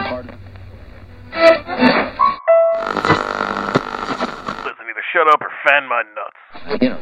Pardon. Listen, either shut up or fan my nuts. You know.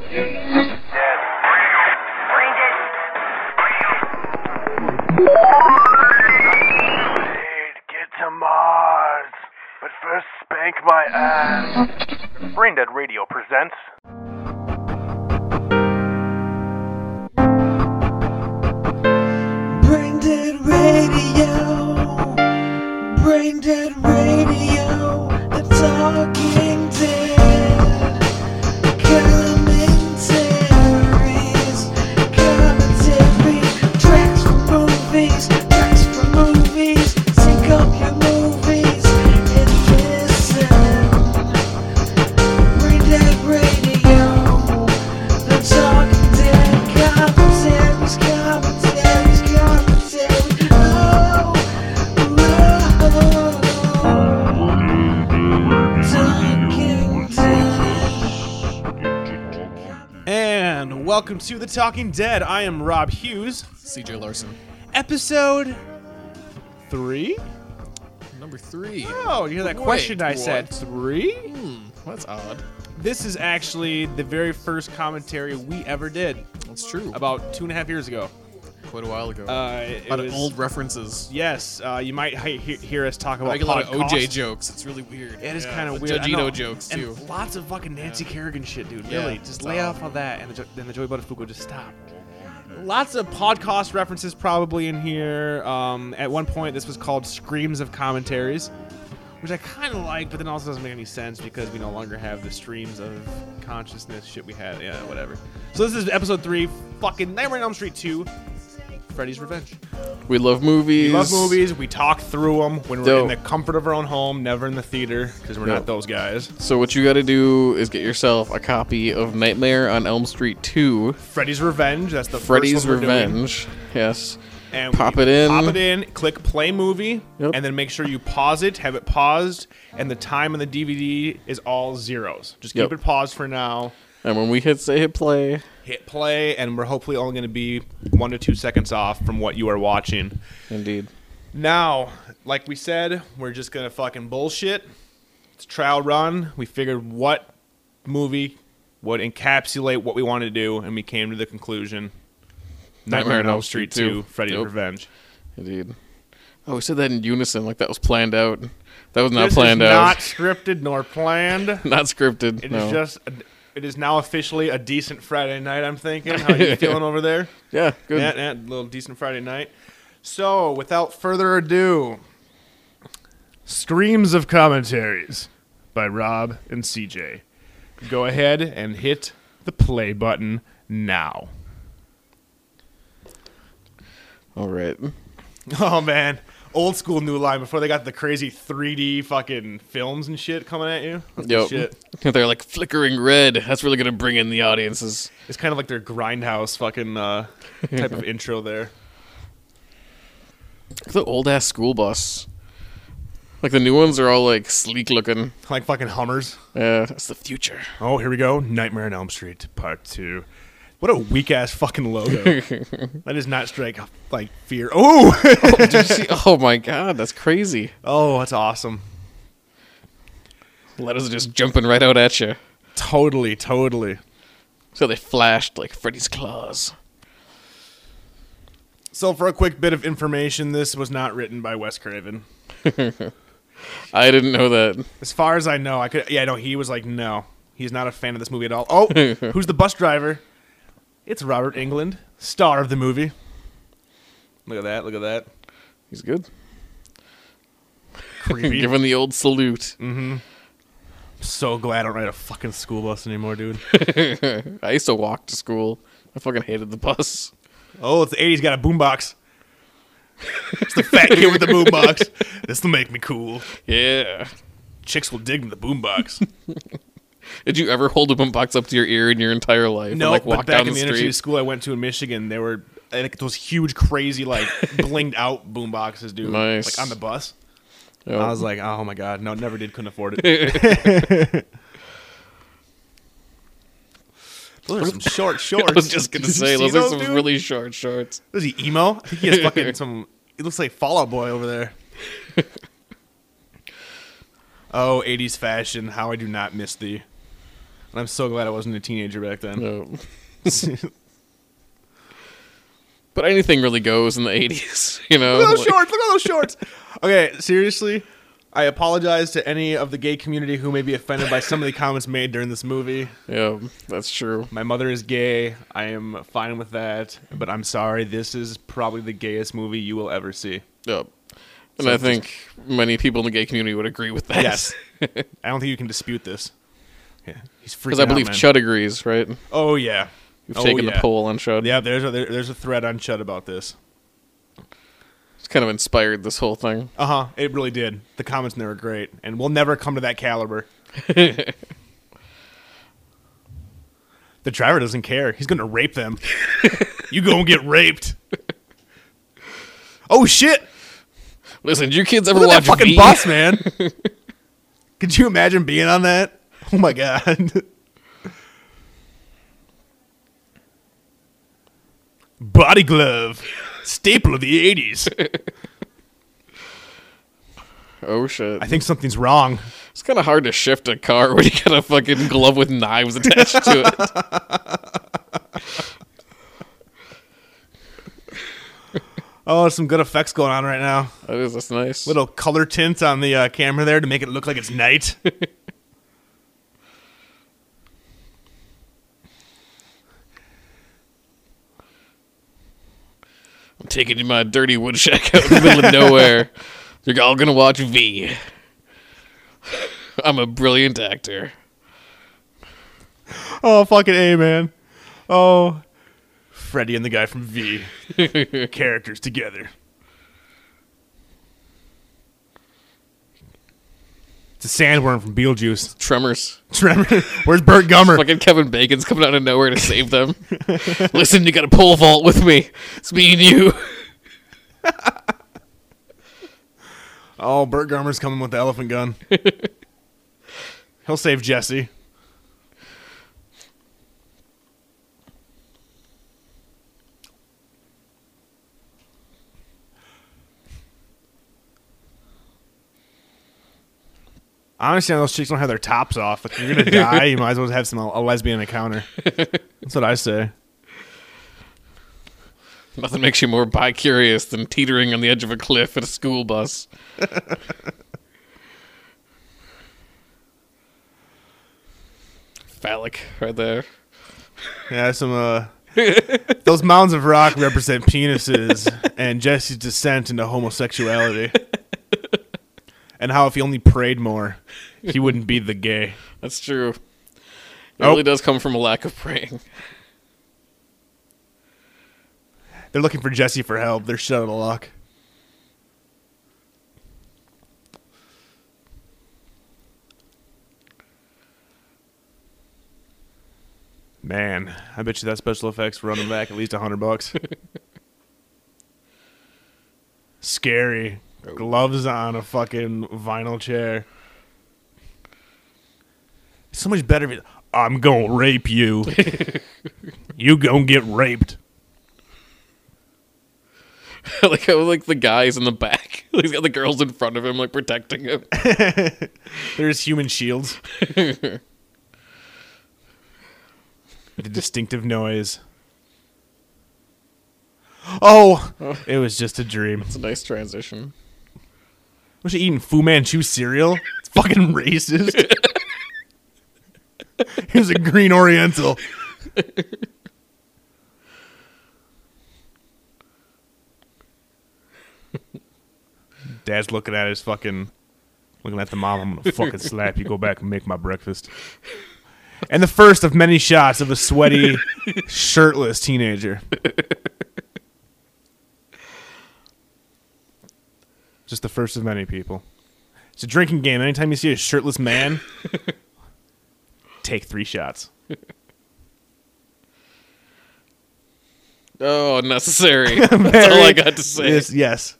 Talking Dead. I am Rob Hughes. CJ Larson. Episode three? Number three. Oh, you hear that Wait, question I said? Three? Hmm, that's odd. This is actually the very first commentary we ever did That's true. about two and a half years ago. Quite a while ago. Uh, it, a lot was- of old references. Yes, uh, you might he- he- hear us talk I about get a lot of. OJ jokes. It's really weird. It is Yeah, kind of weird. I jokes too. And lots of fucking Nancy Kerrigan shit, dude. Yeah, really, just lay off of that, and the, then the Joey Buttafuoco just stop. Lots of podcast references probably in here. Um, at one point, this was called "Screams of Commentaries," which I kind of like, but then also doesn't make any sense because we no longer have the streams of consciousness shit we had. Yeah, whatever. So this is episode three, fucking Nightmare on Elm Street two, Freddy's Revenge. we love movies. We love movies. We talk through them when we're Dope. in the comfort of our own home, never in the theater because we're Dope. not those guys. So what you got to do is get yourself a copy of Nightmare on Elm Street 2, Freddy's Revenge. That's the Freddy's first one we're doing. Revenge. Yes. And Pop we it in. Pop it in. Click play movie, Yep. and then make sure you pause it. Have it paused, and the time on the DVD is all zeros. Just keep Yep. it paused for now. And when we hit say hit play, Hit play, and we're hopefully only going to be one to two seconds off from what you are watching. indeed. Now, like we said, we're just gonna fucking bullshit. It's trial run. We figured what movie would encapsulate what we wanted to do, and we came to the conclusion: Nightmare on Elm Street 2, Freddy's. Revenge. Indeed. Oh, we said that in unison, like that was planned out. That was not this planned is out. not scripted nor planned. Not scripted. It is no. just. It is now officially a decent Friday night. I'm thinking. How are you feeling over there? yeah, good. Yeah, yeah, little decent Friday night. So, without further ado, streams of commentaries by Rob and CJ. Go ahead and hit the play button now. All right. Oh man, old school new line before they got the crazy 3D fucking films and shit coming at you. That's Yep. shit. They're like flickering red. That's really gonna bring in the audiences. It's kind of like their grindhouse fucking uh, type of intro there. The old ass school bus. Like the new ones are all like sleek looking. Like fucking Hummers. Yeah, that's the future. Oh, here we go. Nightmare on Elm Street Part 2. What a weak ass fucking logo. that does not strike like fear. Oh! You see? Oh my god, that's crazy. oh, that's awesome. Letters are just jumping right out at you. Totally, totally. So they flashed like Freddy's claws. So, for a quick bit of information, this was not written by Wes Craven. I didn't know that. As far as I know, I could. Yeah, no, he was like, no, he's not a fan of this movie at all. Oh, who's the bus driver? It's Robert Englund, star of the movie. Look at that! Look at that! He's good. Creepy. Giving the old salute. Mm-hmm. So glad I don't ride a fucking school bus anymore, dude. I used to walk to school. I fucking hated the bus. Oh, it's the '80s. Got a boombox. it's the fat kid with the boombox. This will make me cool. Yeah. Chicks will dig the boombox. Did you ever hold a boombox up to your ear in your entire life? no, and, like but back down in the the inner school I went to in Michigan, there were like those huge, crazy, like blinged out boomboxes, dude. Nice. Like on the bus. Yeah. I was like, oh my god, no, never did, couldn't afford it. those are some short shorts. I was just gonna say see those are some dude? really short shorts. Was he emo? I think he has fucking some. He looks like Fall Out Boy over there. oh, 80s fashion. How I do not miss thee. And I'm so glad I wasn't a teenager back then. No. But anything really goes in the 80s, you know? Look at those Like- shorts. Look at those shorts. Okay, seriously. I apologize to any of the gay community who may be offended by some of the comments made during this movie. Yeah, that's true. My mother is gay. I am fine with that, but I'm sorry. This is probably the gayest movie you will ever see. Yep. And So I think many people in the gay community would agree with that. Yes. I don't think you can dispute this. Yeah, he's freaking Because I believe out, man. Chud agrees, right? Oh yeah, You've Oh, taken yeah. the poll on Chud. Yeah, there's a there, there's a thread on Chud about this. It's kind of inspired this whole thing. Uh huh. It really did. The comments in there were great, and we'll never come to that caliber. the driver doesn't care. He's gonna rape them. you gonna get raped. Oh shit! Listen, did you kids ever Look at watch that fucking V? bus, man. Could you imagine being on that? Oh my god. Body glove, staple of the '80s. Oh shit! I think something's wrong. It's kind of hard to shift a car when you got a fucking glove with knives attached to it. Oh, there's some good effects going on right now. That is that's nice. Little color tint on the uh, camera there to make it look like it's night. Taking my dirty wood shack out in the middle of nowhere. You're all gonna watch V. I'm a brilliant actor. oh, fucking A, man. Oh, Freddy and the guy from V. Characters together. It's a sandworm from Beetlejuice. Tremors. Tremor. Where's Burt Gummer? Fucking Kevin Bacon's coming out of nowhere to save them. Listen, you got a pole vault with me. It's me and you. Oh, Burt Gummer's coming with the elephant gun. He'll save Jesse. I understand those chicks don't have their tops off. If you're gonna die, you might as well have some a lesbian encounter. That's what I say. Nothing makes you more bi-curious than teetering on the edge of a cliff at a school bus. Phallic, right there. Yeah, some uh those mounds of rock represent penises and Jesse's descent into homosexuality. And how if he only prayed more, he wouldn't be the gay. That's true. It Oh. really does come from a lack of praying. They're looking for Jesse for help. They're shut out of luck. Man, I bet you that special effects running back at least a hundred bucks. Scary. Oh. Gloves on a fucking vinyl chair. It's So much better if I'm gonna rape you. you gonna get raped. like how like the guys in the back. He's got the girls in front of him, like protecting him. There's human shields. the distinctive noise. Oh, it was just a dream. It's a nice transition. Was she eating Fu Manchu cereal? It's fucking racist. he was a green Oriental. Dad's looking at his fucking, looking at the mom. I'm gonna fucking slap you. Go back and make my breakfast. And the first of many shots of a sweaty, shirtless teenager. Just the first of many people. It's a drinking game. Anytime you see a shirtless man, take three shots. Oh, unnecessary. That's all I got to say. Yes, yes.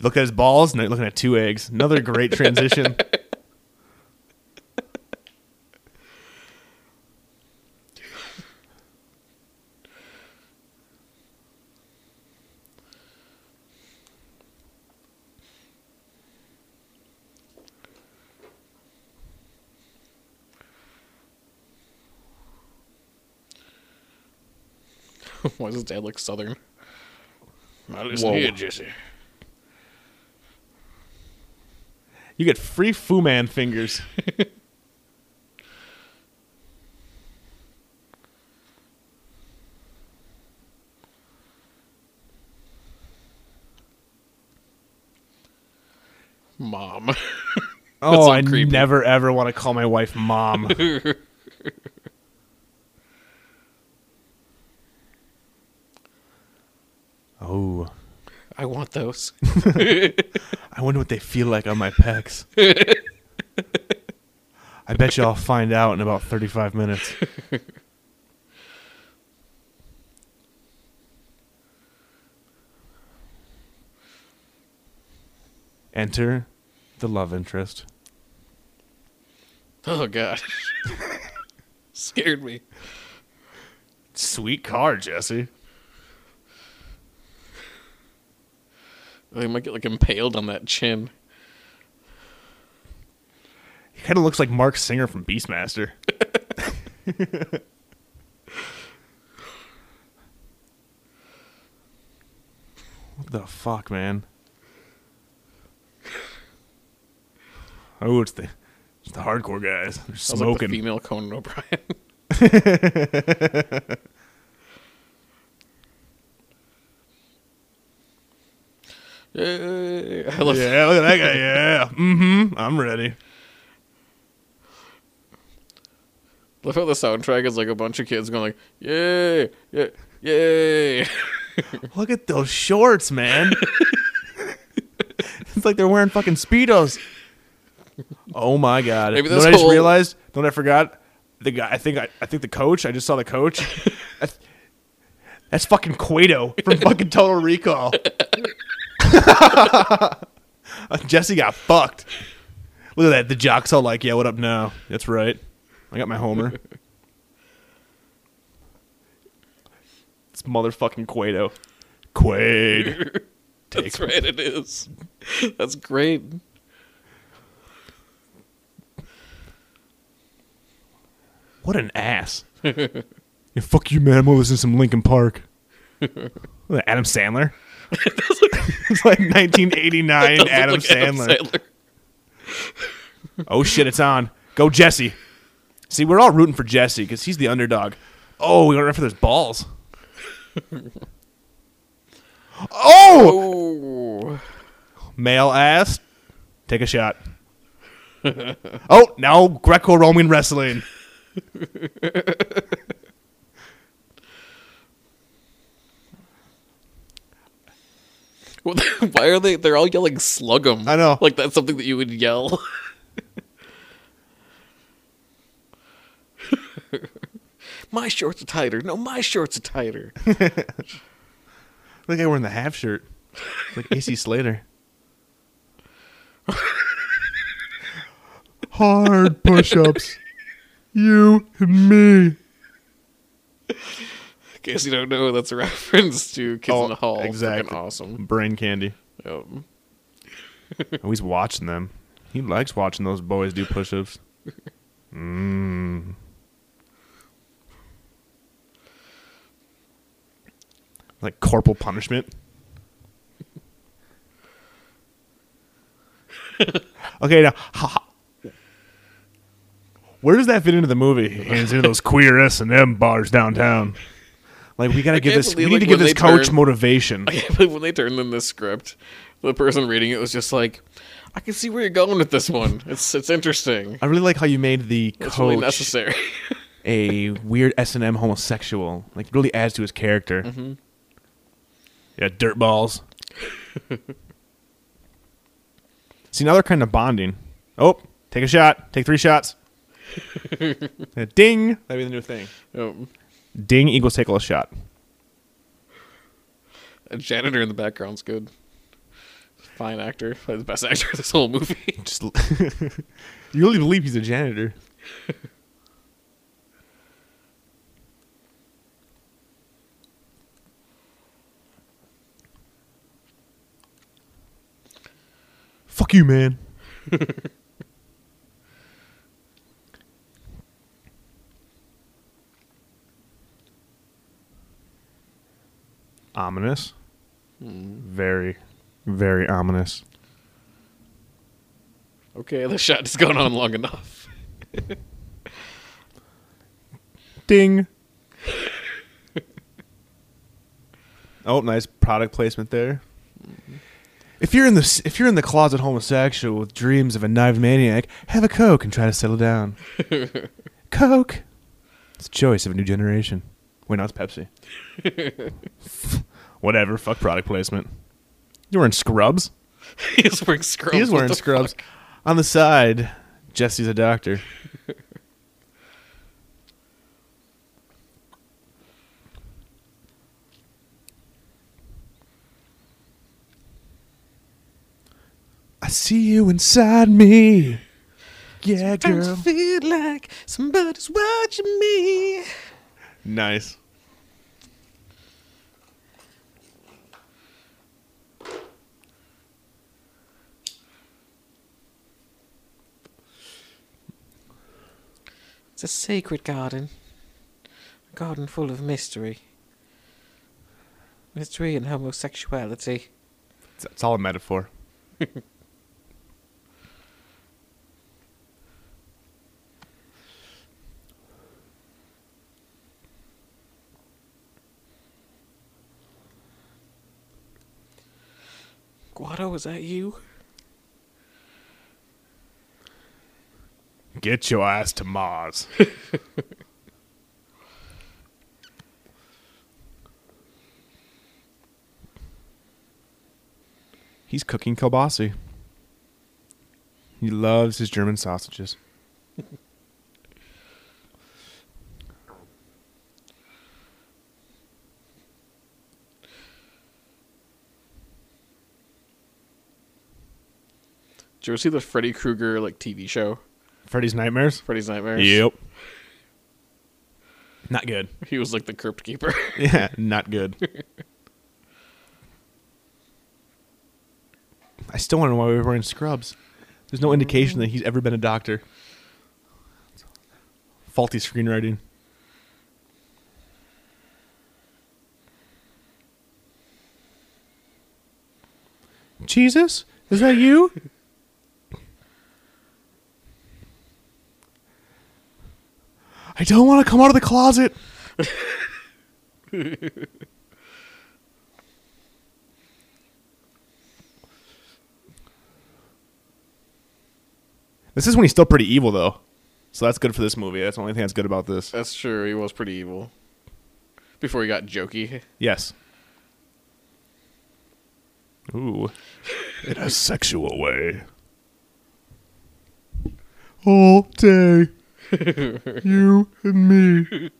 Look at his balls. Now you're looking at two eggs. Another great transition. Why does his dad look southern? Now listen Whoa. here, Jesse. You get free Fu Man fingers. Mom. oh, I creepy. never ever want to call my wife mom. Oh, I want those. I wonder what they feel like on my pecs. I bet you I'll find out in about 35 minutes. Enter the love interest. Oh god. Scared me. Sweet car, Jesse. Oh, they might get like impaled on that chin. He kind of looks like Marc Singer from Beastmaster. what the fuck, man? Oh, it's the it's the hardcore guys. They're Sounds like the smoking. female Conan O'Brien. Yay. I love yeah, look at that guy. Yeah. Mm-hmm. I'm ready. Look how the soundtrack is like a bunch of kids going like, "Yay, yeah, yay!" Look at those shorts, man. it's like they're wearing fucking speedos. Oh my god! Maybe this what I just realized? Don't I forgot the guy? I think I, I think the coach. I just saw the coach. that's, that's fucking Kuato from fucking Total Recall. Jesse got fucked. Look at that. The jock's all like, "Yeah, what up now?" That's right. I got my homer. it's motherfucking Kuato. Quaid. That's right, it is. That's great. What an ass. yeah, fuck you, man. I'm gonna listen to some Linkin Park. Adam Sandler? It's like 1989 Does look Adam like Sandler. Oh shit, it's on. Go Jesse. See, we're all rooting for Jesse because he's the underdog. Oh, we right for those balls. oh, Oh, male ass. Take a shot. oh, now Greco-Roman wrestling. why are they? They're all yelling "slug 'em." I know. Like that's something that you would yell. my shorts are tighter. No, my shorts are tighter. Look like wearing the half shirt. Like AC Slater. Hard push ups. You and me. Case you don't know, that's a reference to Kids Oh, in the Hall. Freaking exactly. awesome. Brain candy. Um, Oh, he's watching them. He likes watching those boys do push ups. Mmm. Like corporal punishment. okay, now, ha- ha- where does that fit into the movie? Into those queer S and M bars downtown. Like we gotta give this. We need like, to give this coach turn- motivation. I can't believe when they turned in this script, the person reading it was just like, "I can see where you're going with this one. It's it's interesting. I really like how you made the coach really necessary." a weird S and M homosexual. Like really adds to his character. Mm-hmm. Yeah, dirt balls. See, now they're kind of bonding. Oh, take a shot. Take three shots. Ding. That'd be the new thing. um, Ding equals take a shot. a janitor in the background's good. Fine actor, probably the best actor of this whole movie. Just you really believe he's a janitor? Fuck you, man. Ominous. Hmm. Very, very ominous. Okay, the shot has gone on long enough. Ding. oh, nice product placement there. Mm-hmm. If you're in the if you're in the closet homosexual with dreams of a knife maniac, have a coke and try to settle down. coke. It's a choice of a new generation. Wait, no, it's Pepsi. Whatever. Fuck product placement. You're wearing scrubs? He's wearing scrubs. He is wearing scrubs. fuck? On the side, Jesse's a doctor. I see you inside me. Yeah, Sometimes I girl. feel like somebody's watching me. Nice. It's a sacred garden. A garden full of mystery. Mystery and homosexuality. It's, it's all a metaphor. Guado, is that you? Get your ass to Mars. He's cooking kielbasi. He loves his German sausages. Did you ever see the Freddy Krueger like TV show? Freddy's Nightmares? Freddy's Nightmares. Yep. Not good. He was like the crypt keeper. Yeah, not good. I still want to know why we were wearing scrubs. There's no indication that he's ever been a doctor. Faulty screenwriting. Jesus? Is that you? I don't want to come out of the closet. This is when he's still pretty evil, though. So that's good for this movie. That's the only thing that's good about this. That's true. He was pretty evil. Before he got jokey. Yes. Ooh. In a sexual way. All day. you and me.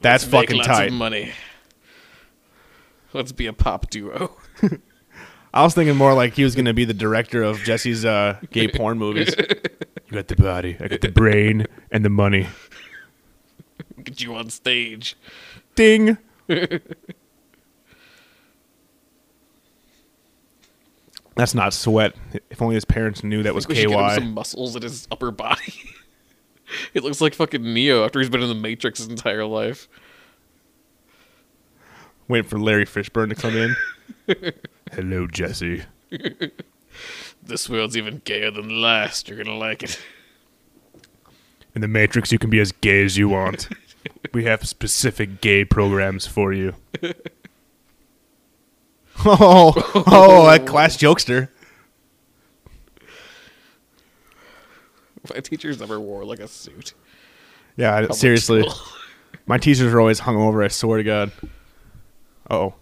That's Make fucking lots tight. Of money. Let's be a pop duo. I was thinking more like he was going to be the director of Jesse's uh, gay porn movies. You got the body, I got the brain, and the money. Get you on stage. Ding. That's not sweat. If only his parents knew that was We should get him KY. some muscles in his upper body. it looks like fucking Neo after he's been in the Matrix his entire life. Waiting for Larry Fishburne to come in. Hello, Jesse. This world's even gayer than the last. You're gonna like it. In the Matrix, you can be as gay as you want. we have specific gay programs for you. oh, oh, that class jokester. My teachers never wore like a suit. Yeah, I- seriously. My teachers are always hungover. I swear to God. Oh,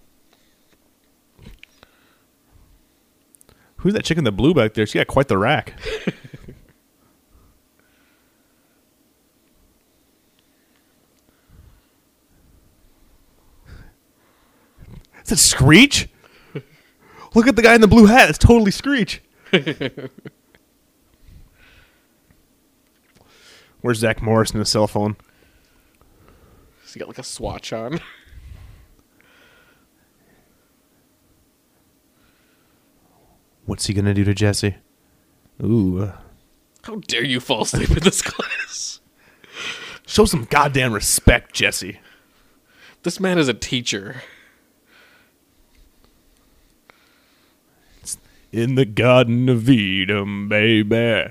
who's that chick in the blue back there? She got quite the rack. Is it Screech? Look at the guy in the blue hat. It's totally Screech. Where's Zach Morris in his cell phone? He's got like a swatch on. What's he gonna do to Jesse? Ooh. How dare you fall asleep in this class? Show some goddamn respect, Jesse. This man is a teacher. In the Garden of Eden, baby.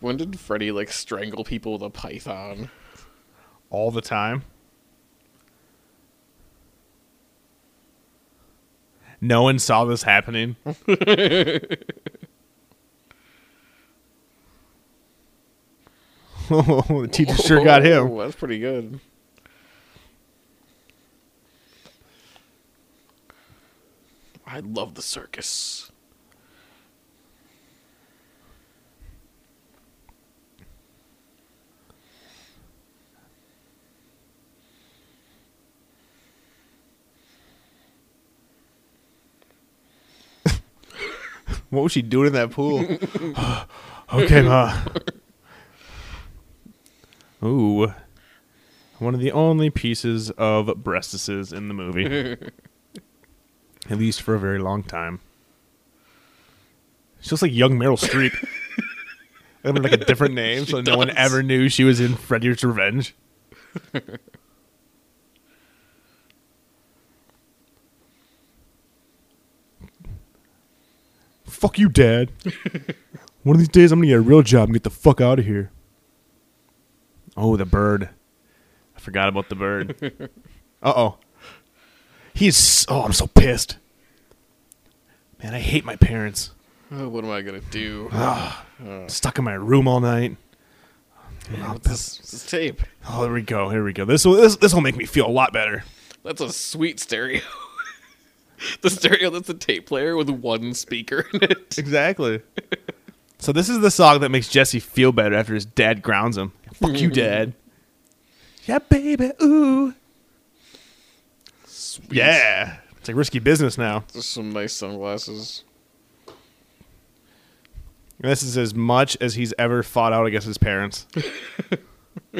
When did Freddy like strangle people with a python? All the time. No one saw this happening. the teacher sure got him. That's pretty good. I love the circus. What was she doing in that pool? okay, ma. Ooh. One of the only pieces of breastises in the movie. At least for a very long time. She looks like young Meryl Streep. I mean, like a different name, so no one ever knew she was in Freddy's Revenge. Fuck you, Dad. One of these days, I'm gonna get a real job and get the fuck out of here. Oh, the bird. I forgot about the bird. uh oh. He's. Oh, I'm so pissed. Man, I hate my parents. Oh, what am I gonna do? Stuck in my room all night. What's this, what's this tape? Oh, there we go. Here we go. This will this this will make me feel a lot better. That's a sweet stereo. the stereo that's a tape player with one speaker in it. Exactly. so this is the song that makes Jesse feel better after his dad grounds him. Fuck you, mm. dad. Yeah, baby. Ooh. Sweet. Yeah. It's like risky business now. There's some nice sunglasses. And this is as much as he's ever fought out against his parents.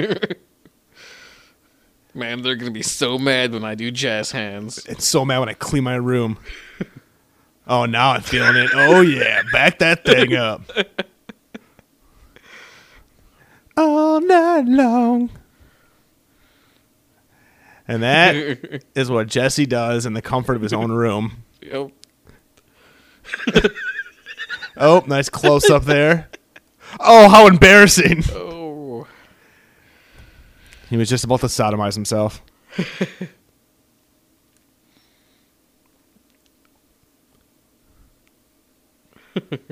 Man, they're gonna be so mad when I do jazz hands. It's so mad when I clean my room. Oh, now I'm feeling it. Oh yeah, back that thing up. All night long. And that is what Jesse does in the comfort of his own room. Yep. Oh, nice close up there. Oh, how embarrassing. Oh. He was just about to sodomize himself.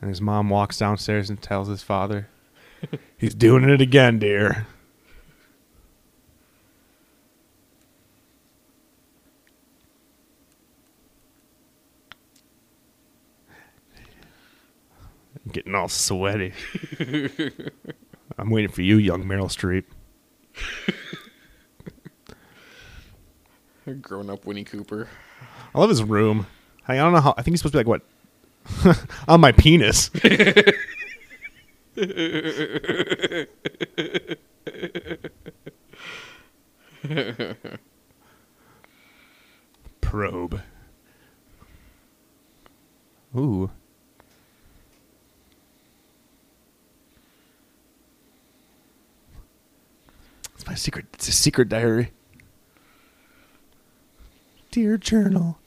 and his mom walks downstairs and tells his father, He's doing it again, dear. I'm getting all sweaty. I'm waiting for you, young Meryl Streep. Grown up Winnie Cooper. I love his room. I don't know how. I think he's supposed to be like what? On my penis. Probe. Ooh. It's my secret. It's a secret diary. Dear journal.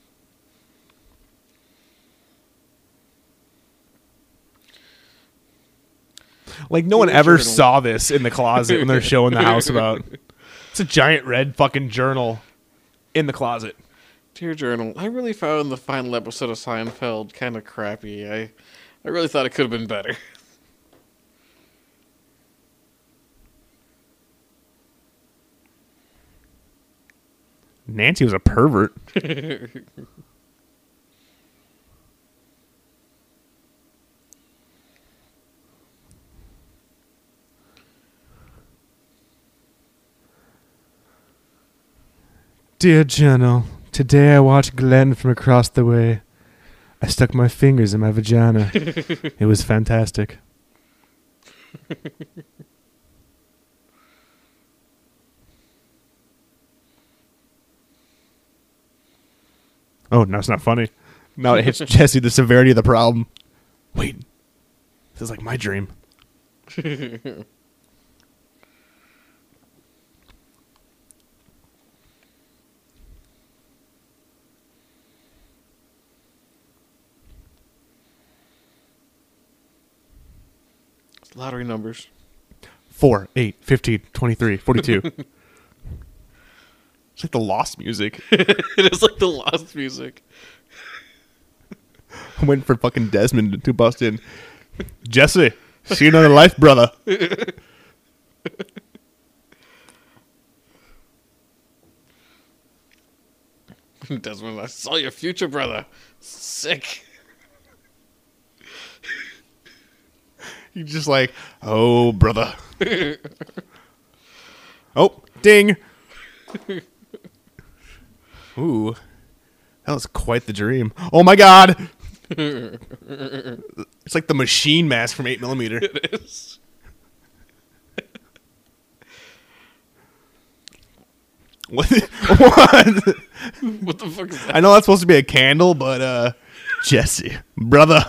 Like no one ever journal. saw this in the closet when they're showing the house about. It's a giant red fucking journal in the closet. Dear Journal, I really found the final episode of Seinfeld kind of crappy. I, I really thought it could have been better. Nancy was a pervert. Dear journal, today I watched Glenn from across the way. I stuck my fingers in my vagina. it was fantastic. oh, now it's not funny. Now it hits Jesse the severity of the problem. Wait, this is like my dream. lottery numbers. 4, 8, 15, 23, 42. it's like the lost music. it is like the lost music. I'm waiting for fucking Desmond to bust in. Jesse, see you another life, brother. Desmond, I saw your future brother. Sick. He's just like, oh, brother. oh, ding. Ooh, that was quite the dream. Oh my god. it's like the machine mask from 8 millimeter. It is. What? what? What the fuck is that? I know that's supposed to be a candle, but uh, Jesse, brother.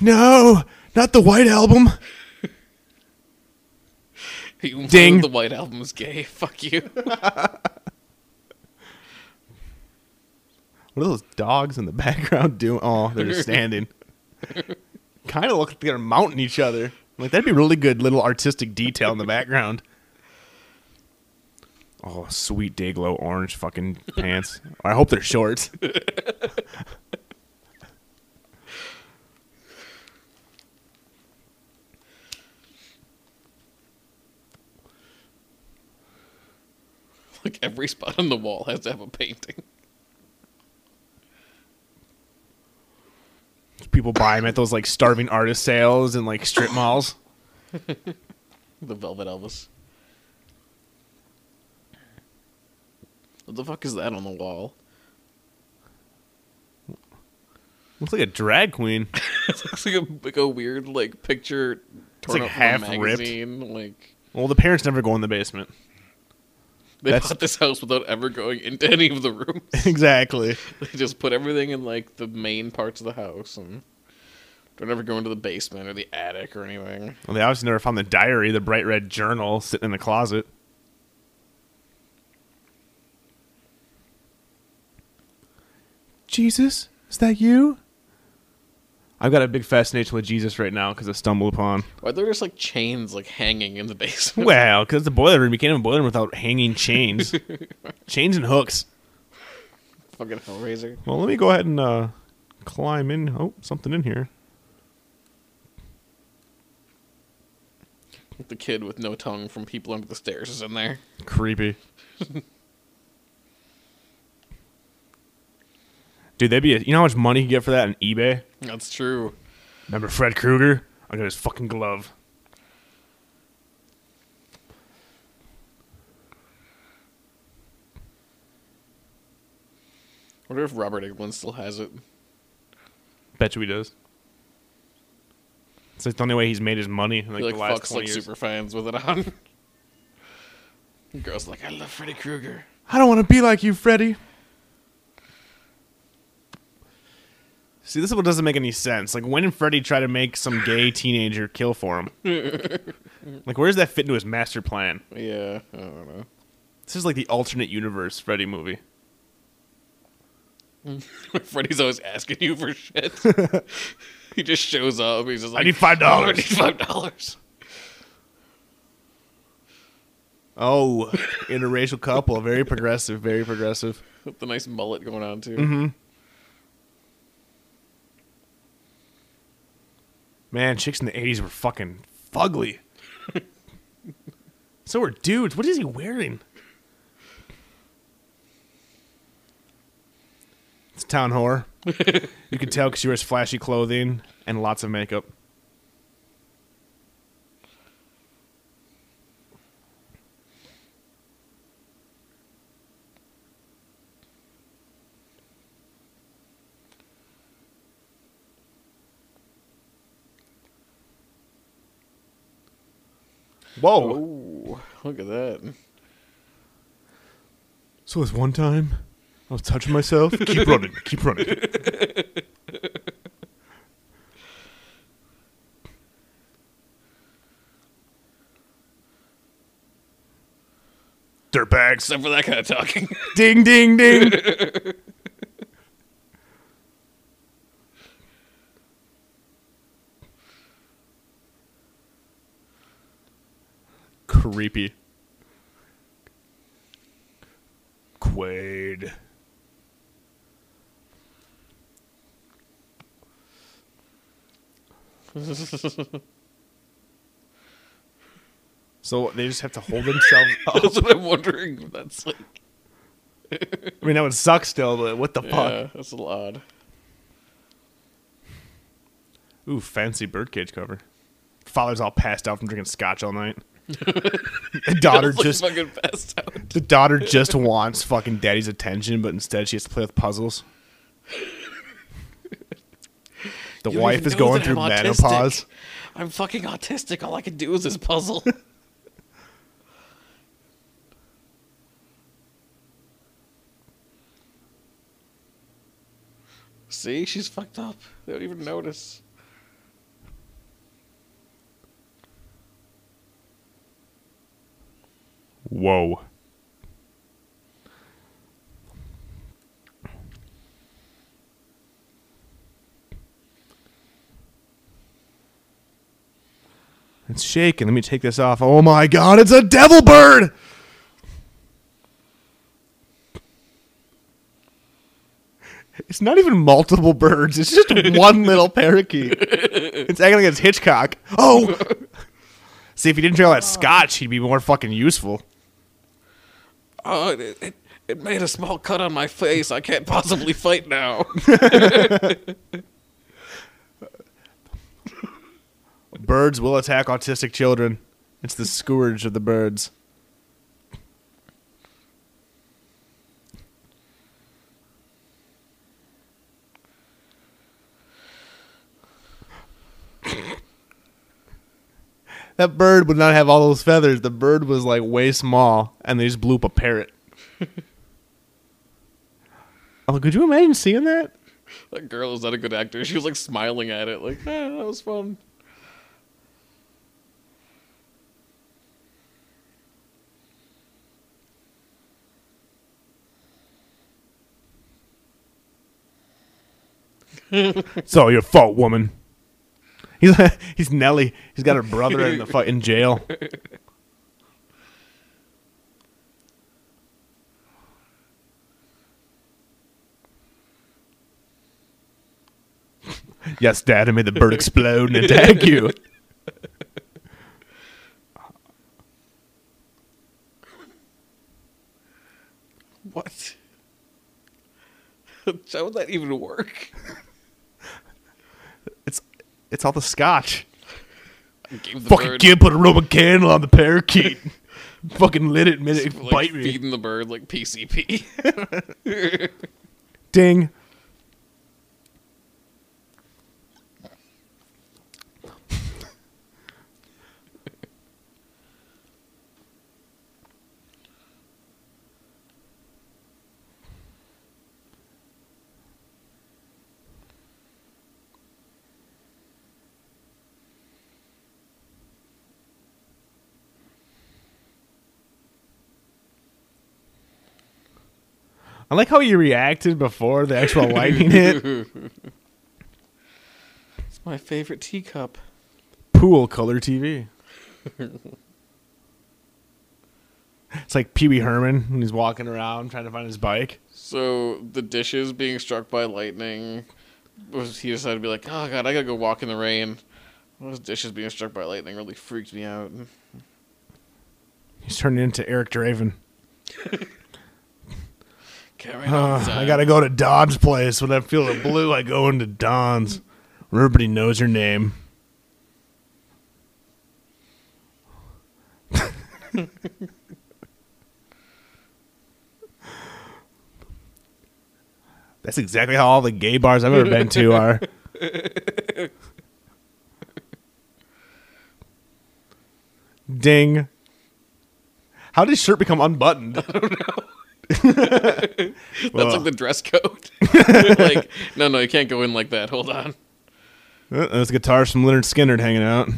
No, not the White Album. You Ding. The White Album is gay. Fuck you. What are those dogs in the background doing? Oh, they're just standing. kind of look like they're mounting each other. Like that'd be really good little artistic detail in the background. Oh, sweet day glow orange fucking pants. I hope they're shorts. Like every spot on the wall has to have a painting. People buy them at those like starving artist sales and like strip malls. The Velvet Elvis. What the fuck is that on the wall? Looks like a drag queen. it looks like a like a weird like picture torn like out half ripped. Like Well, the parents never go in the basement. They That's- bought this house without ever going into any of the rooms. exactly. they just put everything in like the main parts of the house and don't ever go into the basement or the attic or anything. Well, they obviously never found the diary, the bright red journal sitting in the closet. Jesus, is that you? I've got a big fascination with Jesus right now because I stumbled upon. Why are there just like chains like hanging in the basement? Well, because the boiler room, you can't have a boiler room without hanging chains, chains and hooks. Fucking Hellraiser. Well, let me go ahead and uh, climb in. Oh, something in here. The kid with no tongue from People Under the Stairs is in there. Creepy. Dude, that'd be a, you know how much money you get for that on eBay? That's true. Remember Fred Krueger? I got his fucking glove. wonder if Robert Englund still has it. Bet you he does. It's like the only way he's made his money in like, he like the last fucks 20 like years. super fans with it on. Girls like I love Freddy Krueger. I don't want to be like you, Freddy. See, this one doesn't make any sense. Like, when did Freddy try to make some gay teenager kill for him? like, where does that fit into his master plan? Yeah, I don't know. This is like the alternate universe Freddy movie. Freddy's always asking you for shit. he just shows up. He's just like, I need $5. "Oh, I need five dollars. Oh, interracial couple, very progressive, very progressive. With the nice mullet going on too. Mm-hmm. Man, chicks in the '80s were fucking fugly. so were dudes. What is he wearing? It's a town whore. you can tell because she wears flashy clothing and lots of makeup. Whoa. Oh, look at that. So this one time, I was touching myself. keep running, keep running. Dirtbags. Except for that kind of talking. Ding, ding, ding. Creepy. Quaid. So they just have to hold themselves up. That's what I'm wondering. if That's like, I mean, that would suck still, but what the fuck? yeah, that's a lot odd. Ooh, fancy birdcage cover. Father's all passed out from drinking scotch all night. The daughter just out. the daughter just wants fucking daddy's attention, but instead she has to play with puzzles. The You wife is going through I'm autistic. menopause. I'm fucking autistic. All I can do is this puzzle. See, she's fucked up. They don't even notice. Whoa. It's shaking. Let me take this off. Oh my god, it's a devil bird! It's not even multiple birds. It's just one little parakeet. It's acting like it's Hitchcock. Oh! See, if he didn't drink all that scotch, he'd be more fucking useful. Oh, it, it, it made a small cut on my face. I can't possibly fight now. Birds will attack autistic children. It's the scourge of the birds. That bird would not have all those feathers. The bird was like way small, and they just blew up a parrot. oh, could you imagine seeing that? that girl is not a good actor. She was like smiling at it, like, eh, that was fun. It's all your fault, woman. He's he's Nelly. He's got her brother in the fucking jail. yes, Dad. I made the bird explode and attack you. What? How would that even work? It's all the scotch. The Fucking bird, kid put a Roman candle on the parakeet. Fucking lit it, made it like, bite me. feeding the bird like PCP. Ding. I like how you reacted before the actual lightning hit. it's my favorite teacup. Pool color TV. it's like Pee Wee Herman when he's walking around trying to find his bike. So the dishes being struck by lightning, was he decided to be like, oh god, I gotta go walk in the rain. Those dishes being struck by lightning really freaked me out. He's turning into Eric Draven. Carry I gotta go to Don's place. When I feel the blue, I go into Don's. Where everybody knows your name. That's exactly how all the gay bars I've ever been to are. Ding. How did his shirt become unbuttoned? That's Well. like the dress code. like, no, no, you can't go in like that. Hold on. Uh, There's guitars from Lynyrd Skynyrd hanging out.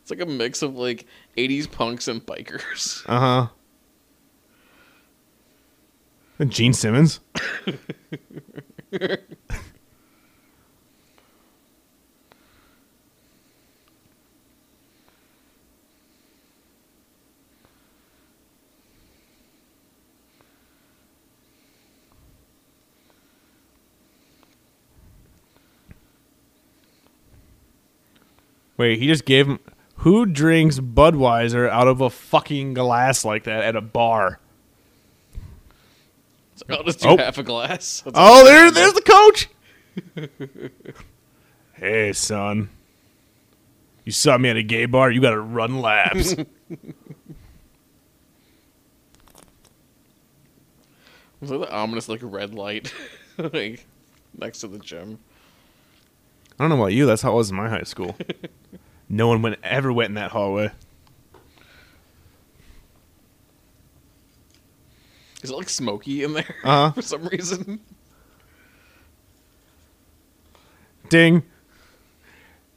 It's like a mix of like 80s punks and bikers. Uh huh. And Gene Simmons. Wait, he just gave him. Who drinks Budweiser out of a fucking glass like that at a bar? So I'll just do Oh. half a glass. That's Oh, there, there's the coach. hey, son. You saw me at a gay bar. You got to run laps. It's like the ominous like red light, like next to the gym. I don't know about you. That's how it was in my high school. no one went ever went in that hallway. Is it like smoky in there Uh-huh. for some reason? Ding.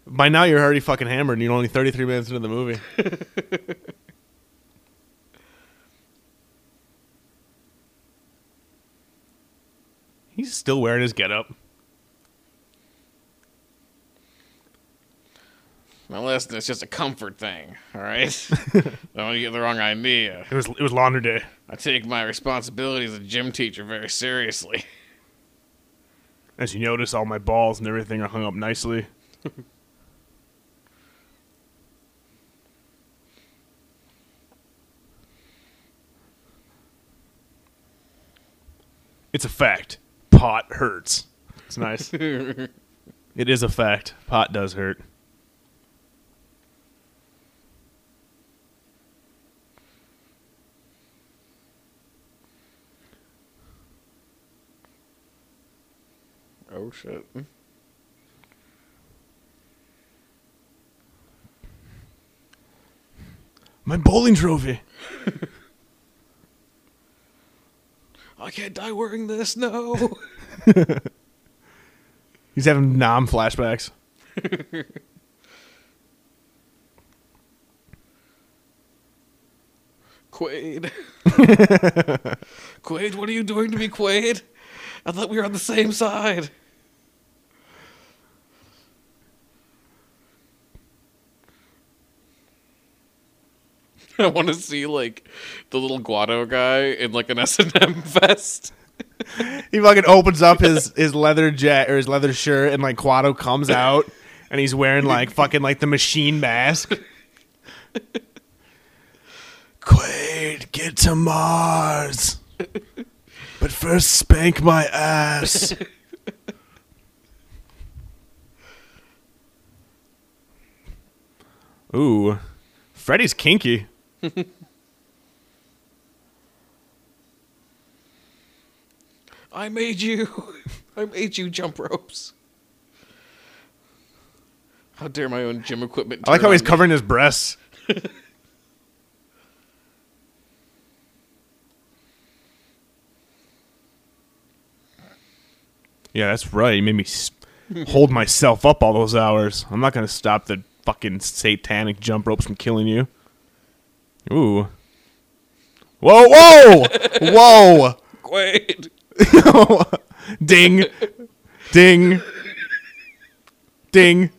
By now, you're already fucking hammered, and you're only 33 minutes into the movie. He's still wearing his getup. Listen, it's just a comfort thing, all right? Don't get the wrong idea. It was it was laundry day. I take my responsibility as a gym teacher very seriously. As you notice, all my balls and everything are hung up nicely. it's a fact. Pot hurts. It's nice. it is a fact. Pot does hurt. Oh shit. My bowling trophy. I can't die wearing this. No. He's having Nam flashbacks. Quaid. Quaid, what are you doing to me, Quaid? I thought we were on the same side. I want to see like the little Kuato guy in like an S and M vest. He fucking opens up his his leather jet or his leather shirt, and like Kuato comes out, and he's wearing like fucking like the machine mask. Quaid, get to Mars, but first spank my ass. Ooh, Freddy's kinky. I made you. I made you jump ropes. How dare my own gym equipment? I like how he's me. covering his breasts. yeah, that's right. You made me hold myself up all those hours. I'm not going to stop the fucking satanic jump ropes from killing you. Ooh. Whoa, whoa! whoa! Quaid. Ding. Ding. Ding.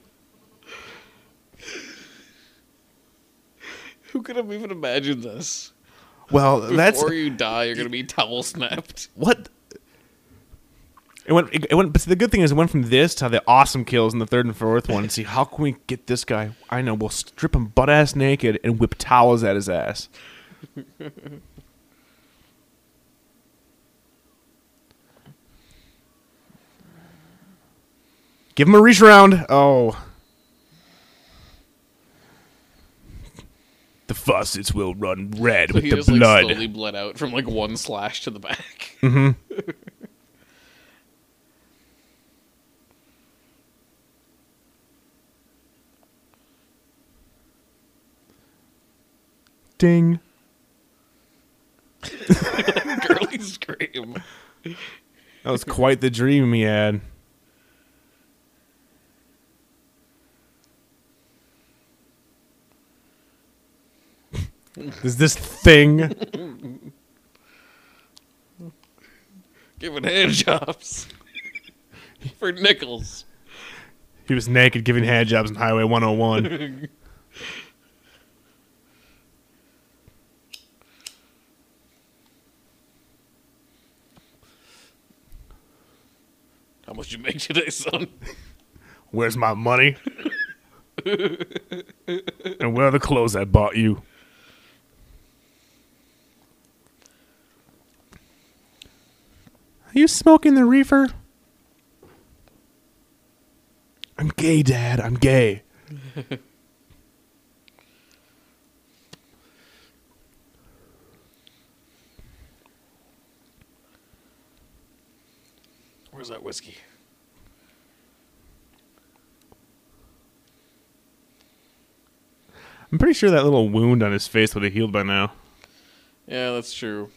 Who could have even imagined this? Well, that's Before you die, you're gonna be towel snapped. what it went, it, it went but the good thing is it went from this to the awesome kills in the third and fourth one. And see how can we get this guy? I know we'll strip him butt ass naked and whip towels at his ass. Give him a reach around oh. The faucets will run red So with he the just like blood. slowly bled out from like one slash to the back. Mm-hmm. Ding. Girly scream. That was quite the dream he had. Is this thing? Giving hand jobs. For nickels. He was naked giving hand jobs on Highway 101. How much you make today, son? Where's my money? and where are the clothes I bought you? Are you smoking the reefer? I'm gay, Dad. I'm gay. That whiskey? I'm pretty sure that little wound on his face would have healed by now. Yeah, that's true.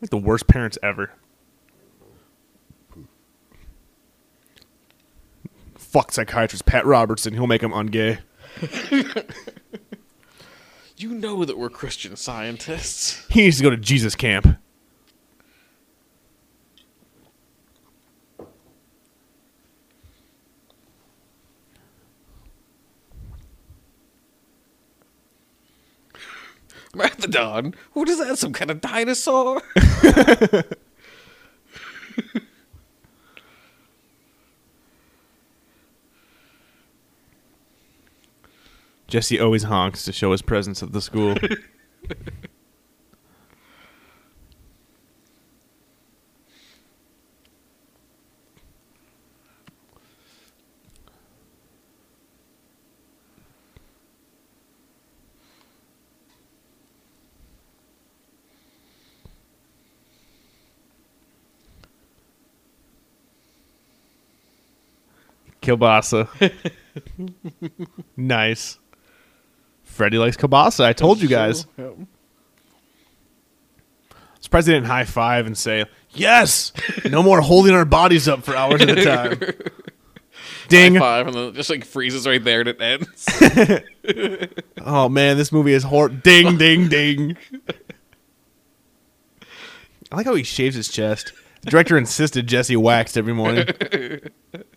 Like the worst parents ever. Fuck psychiatrist Pat Robertson. He'll make him ungay. You know that we're Christian scientists. He needs to go to Jesus camp. Marathon? What is that? Some kind of dinosaur? Jesse always honks to show his presence at the school. Kielbasa. nice. Freddie likes kielbasa. I told you guys. Yep. Surprised they didn't high five and say, Yes! No more holding our bodies up for hours at a time. Ding. Five, and then it just like freezes right there and it ends. Oh man, this movie is hor ding ding ding. I like how he shaves his chest. The director insisted Jesse waxed every morning.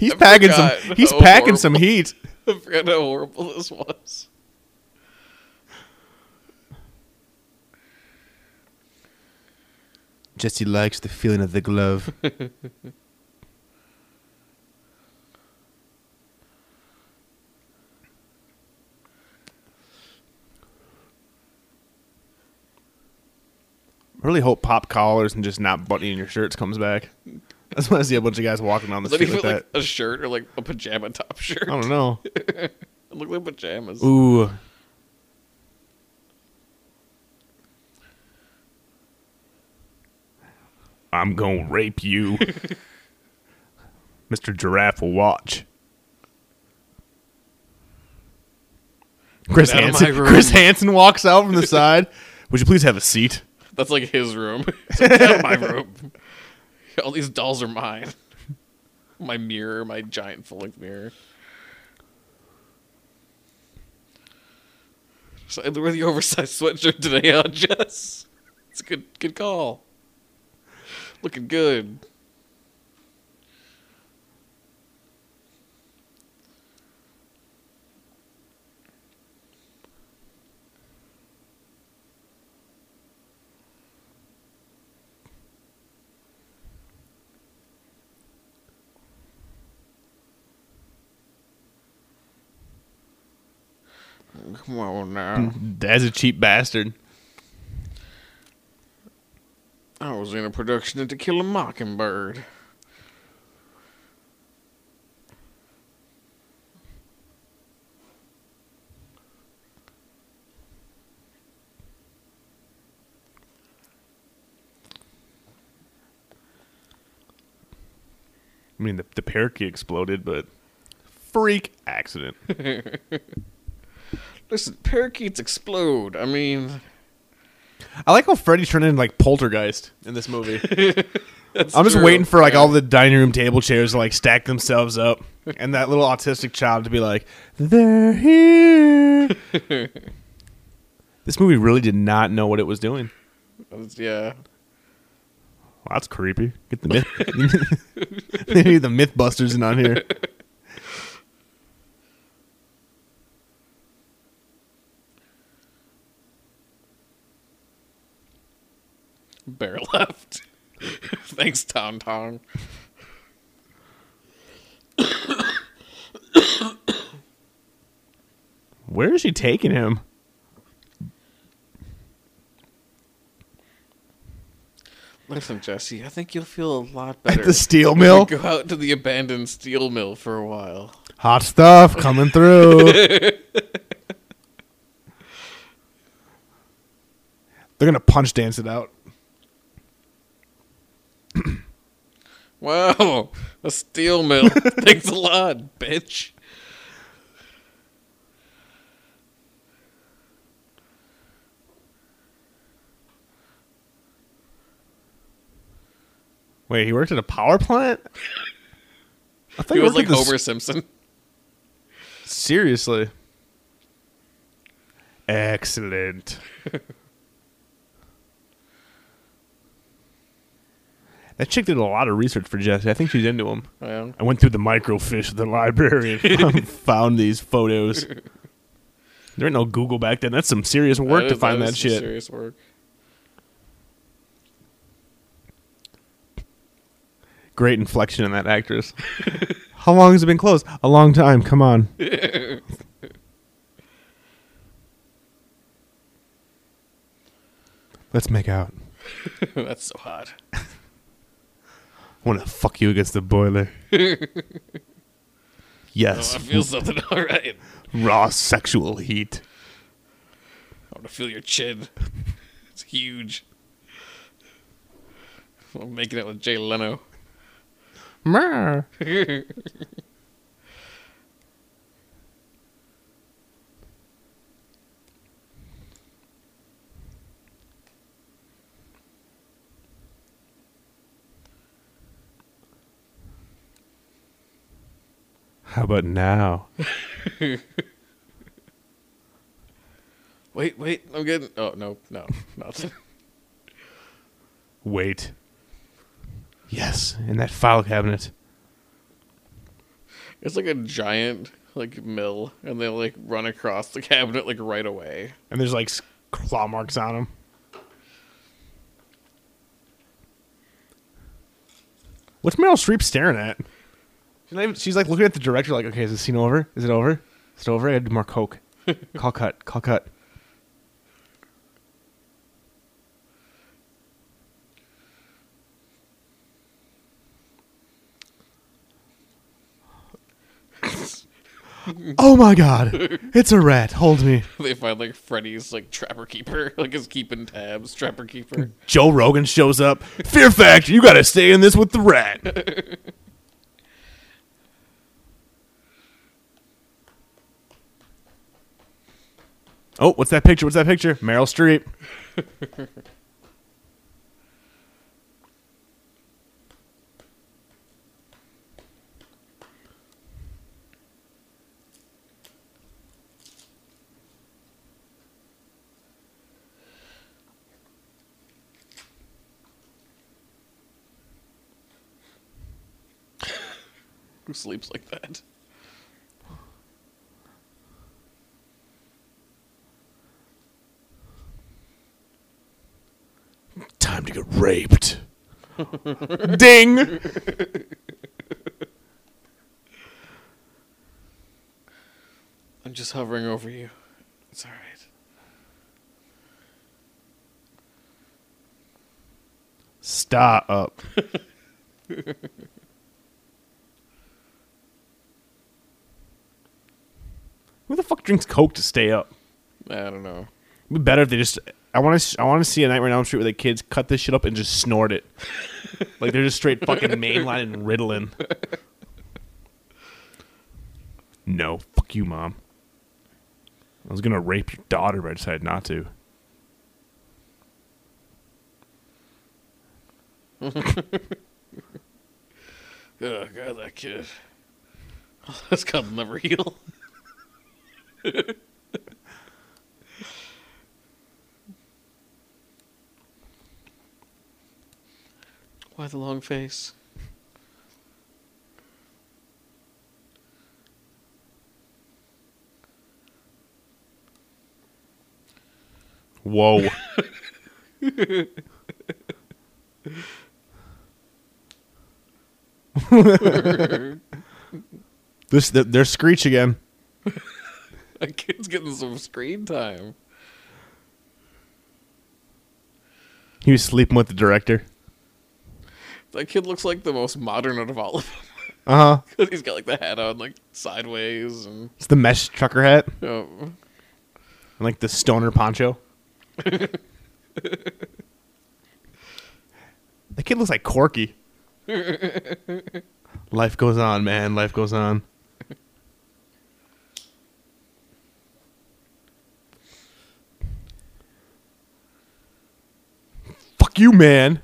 He's I packing some he's how packing some heat. I forgot how horrible this was. Jesse likes the feeling of the glove. I really hope pop collars and just not buttoning your shirts comes back. I just want to see a bunch of guys walking down the street like like that. a shirt or like a pajama top shirt? I don't know. It looked like pajamas. Ooh. I'm gonna rape you. Mr. Giraffe will watch. Chris Get out of my Hansen. room. Chris Hansen walks out from the side. Would you please have a seat? That's like his room. It's like, Get out of my room. All these dolls are mine. My mirror, my giant full length mirror. So I wear the oversized sweatshirt today, huh, Jess? It's a good good call. Looking good. Come on now. Dad's a cheap bastard. I was in a production of To Kill a Mockingbird. I mean, the, the parakeet exploded, but freak accident. Listen, parakeets explode. I mean, I like how Freddy turned into like poltergeist in this movie. I'm just true. waiting for like all the dining room table chairs to like stack themselves up, and that little autistic child to be like, "They're here." this movie really did not know what it was doing. Yeah. Well, that's creepy. Get the myth. they need the MythBusters in on here. Bear left. Thanks, Tom Tong. Where is she taking him? Listen, Jesse, I think you'll feel a lot better. At the steel mill. Go out to the abandoned steel mill for a while. Hot stuff coming through. They're gonna punch dance it out. Wow, a steel mill. Thanks a lot, bitch. Wait, he worked at a power plant? I thought He was like at s- Homer Simpson. Seriously. Excellent. that chick did a lot of research for Jesse. I think she's into him. Yeah. I went through the microfiche of the library and found these photos. There ain't no Google back then. That's some serious work to is- find that, some shit. Serious work. Great inflection in that actress. How long has it been closed? A long time. Come on. Let's make out. That's so hot. I want to fuck you against the boiler. yes. Oh, I feel something. All right. Raw sexual heat. I want to feel your chin. It's huge. I'm making it with Jay Leno. How about now? Wait, wait. I'm getting. Oh no, no, nothing. Wait. Yes, in that file cabinet. It's like a giant like mill, and they like run across the cabinet like right away. And there's like claw marks on them. What's Meryl Streep staring at? She's, not even- she's like looking at the director, like, okay, is this scene over? Is it over? Is it over? I gotta do more coke. call cut. Call cut. oh my god. It's a rat. Hold me. They find like Freddy's like trapper keeper, like is keeping tabs. Trapper keeper. Joe Rogan shows up. Fear Factor, you gotta stay in this with the rat. Oh, what's that picture? What's that picture? Meryl Streep. Who sleeps like that? Time to get raped. Ding. I'm just hovering over you. It's all right. Stop. Who the fuck drinks Coke to stay up? I don't know. It'd be better if they just I want to I want to see a Nightmare on Elm Street where the kids cut this shit up and just snort it, like they're just straight fucking mainline and Ritalin. No, fuck you, mom. I was gonna rape your daughter, but I decided not to. Oh god, that kid. That's called never heal. Why the long face? Whoa. this th- they're Screech again. That kid's getting some screen time. He was sleeping with the director. That kid looks like the most modern out of all of them. Uh huh. Because he's got like the hat on like sideways and It's the mesh trucker hat oh, and like the stoner poncho. the kid looks like Corky. Life goes on, man. Life goes on. Fuck you, man.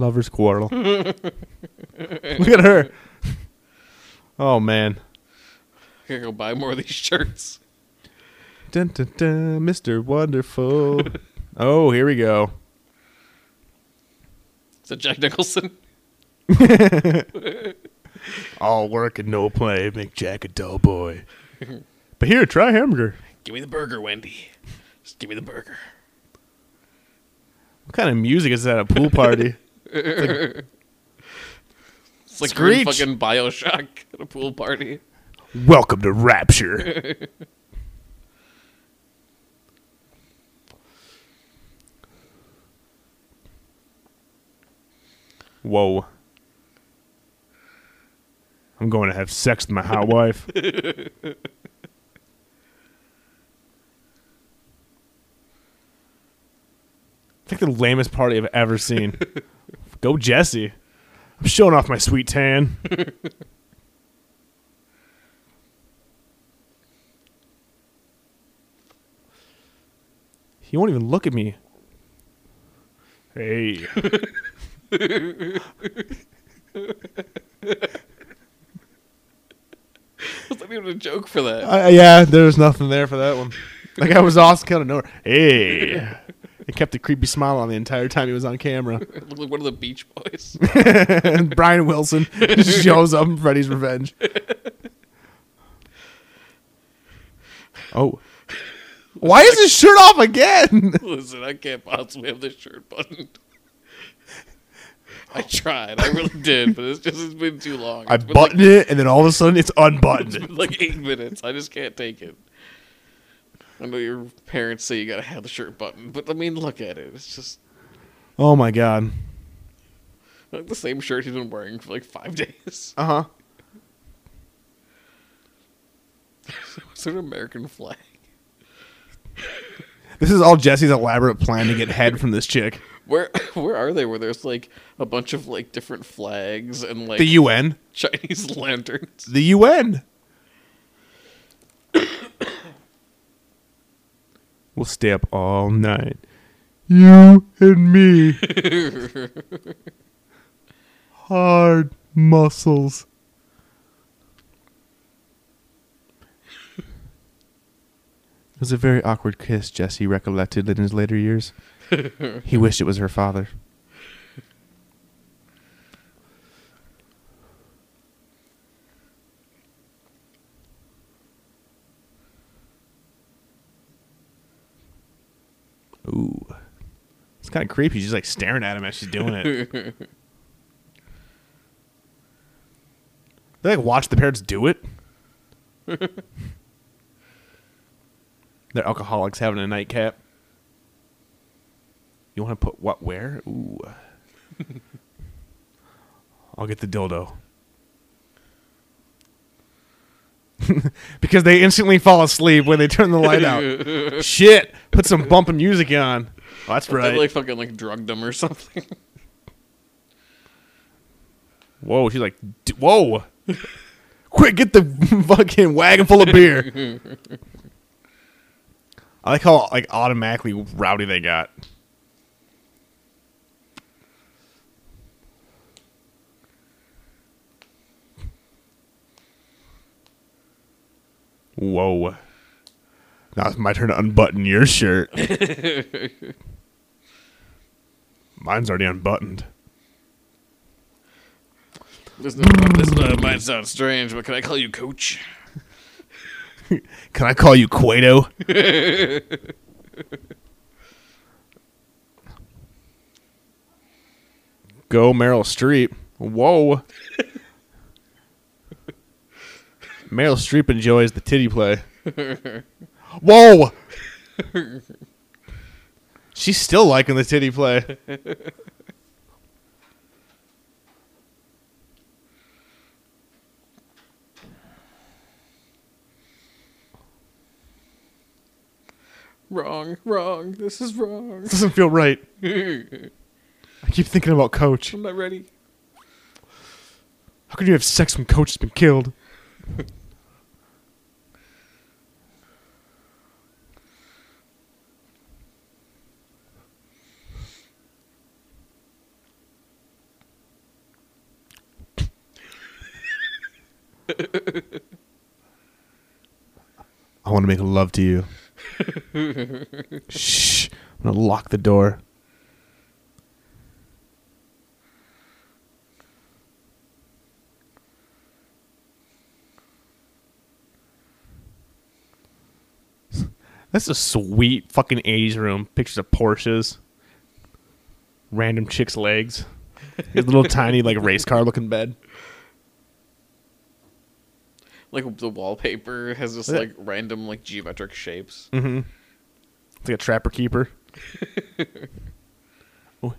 Lovers quarrel. Look at her. Oh man. I gotta go buy more of these shirts. Dun, dun, dun, Mr. Wonderful. oh, here we go. Is that Jack Nicholson? All work and no play make Jack a dull boy. but here, try hamburger. Give me the burger, Wendy. Just give me the burger. What kind of music is that at a pool party? It's like we're fucking Bioshock at a pool party. Welcome to Rapture. Whoa. I'm going to have sex with my hot wife. It's like the lamest party I've ever seen. Go Jesse. I'm showing off my sweet tan. He won't even look at me. Hey. Was not even a joke for that? Uh, yeah, there was nothing there for that one. Like I was awesome kind of nowhere. Hey. He kept a creepy smile on the entire time he was on camera. It looked like one of the Beach Boys. and Brian Wilson just shows up in Freddy's Revenge. Oh. Why is his shirt off again? Listen, I can't possibly have this shirt buttoned. I tried, I really did, but it's just it's been too long. I It's been buttoned it, and then all of a sudden it's unbuttoned. it's been like eight minutes. I just can't take it. I know your parents say you gotta have the shirt button, but I mean, look at it. It's just Oh my god. like the same shirt he's been wearing for like five days. Uh huh. It's an American flag. This is all Jesse's elaborate plan to get head from this chick. Where where are they? Where there's like a bunch of like different flags and like The UN. Chinese lanterns. The UN. We'll stay up all night. You and me. Hard muscles. It was a very awkward kiss, Jesse recollected in his later years. he wished it was her father. Ooh. It's kind of creepy. She's like staring at him as she's doing it. they like watch the parents do it. They're alcoholics having a nightcap. You want to put what where? Ooh. I'll get the dildo. because they instantly fall asleep when they turn the light out. Shit, put some bumping music on. Oh, that's They right. like fucking like drugged them or something. Whoa, she's like, "D- whoa, quick, get the fucking wagon full of beer. I like how like automatically rowdy they got. Whoa. Now it's my turn to unbutton your shirt. Mine's already unbuttoned. This, this uh, might sound strange, but can I call you Coach? Can I call you Kuato? Go Meryl Streep. Whoa. Meryl Streep enjoys the titty play. Whoa. She's still liking the titty play. Wrong, wrong. This is wrong. This doesn't feel right. I'm I keep thinking about Coach. I'm not ready. How could you have sex when Coach has been killed? I want to make love to you. Shh. I'm going to lock the door. That's a sweet fucking 80s room. Pictures of Porsches, random chicks' legs, his little tiny like race car looking bed. Like the wallpaper has just like random like geometric shapes. Mm-hmm. It's like a trapper keeper. oh.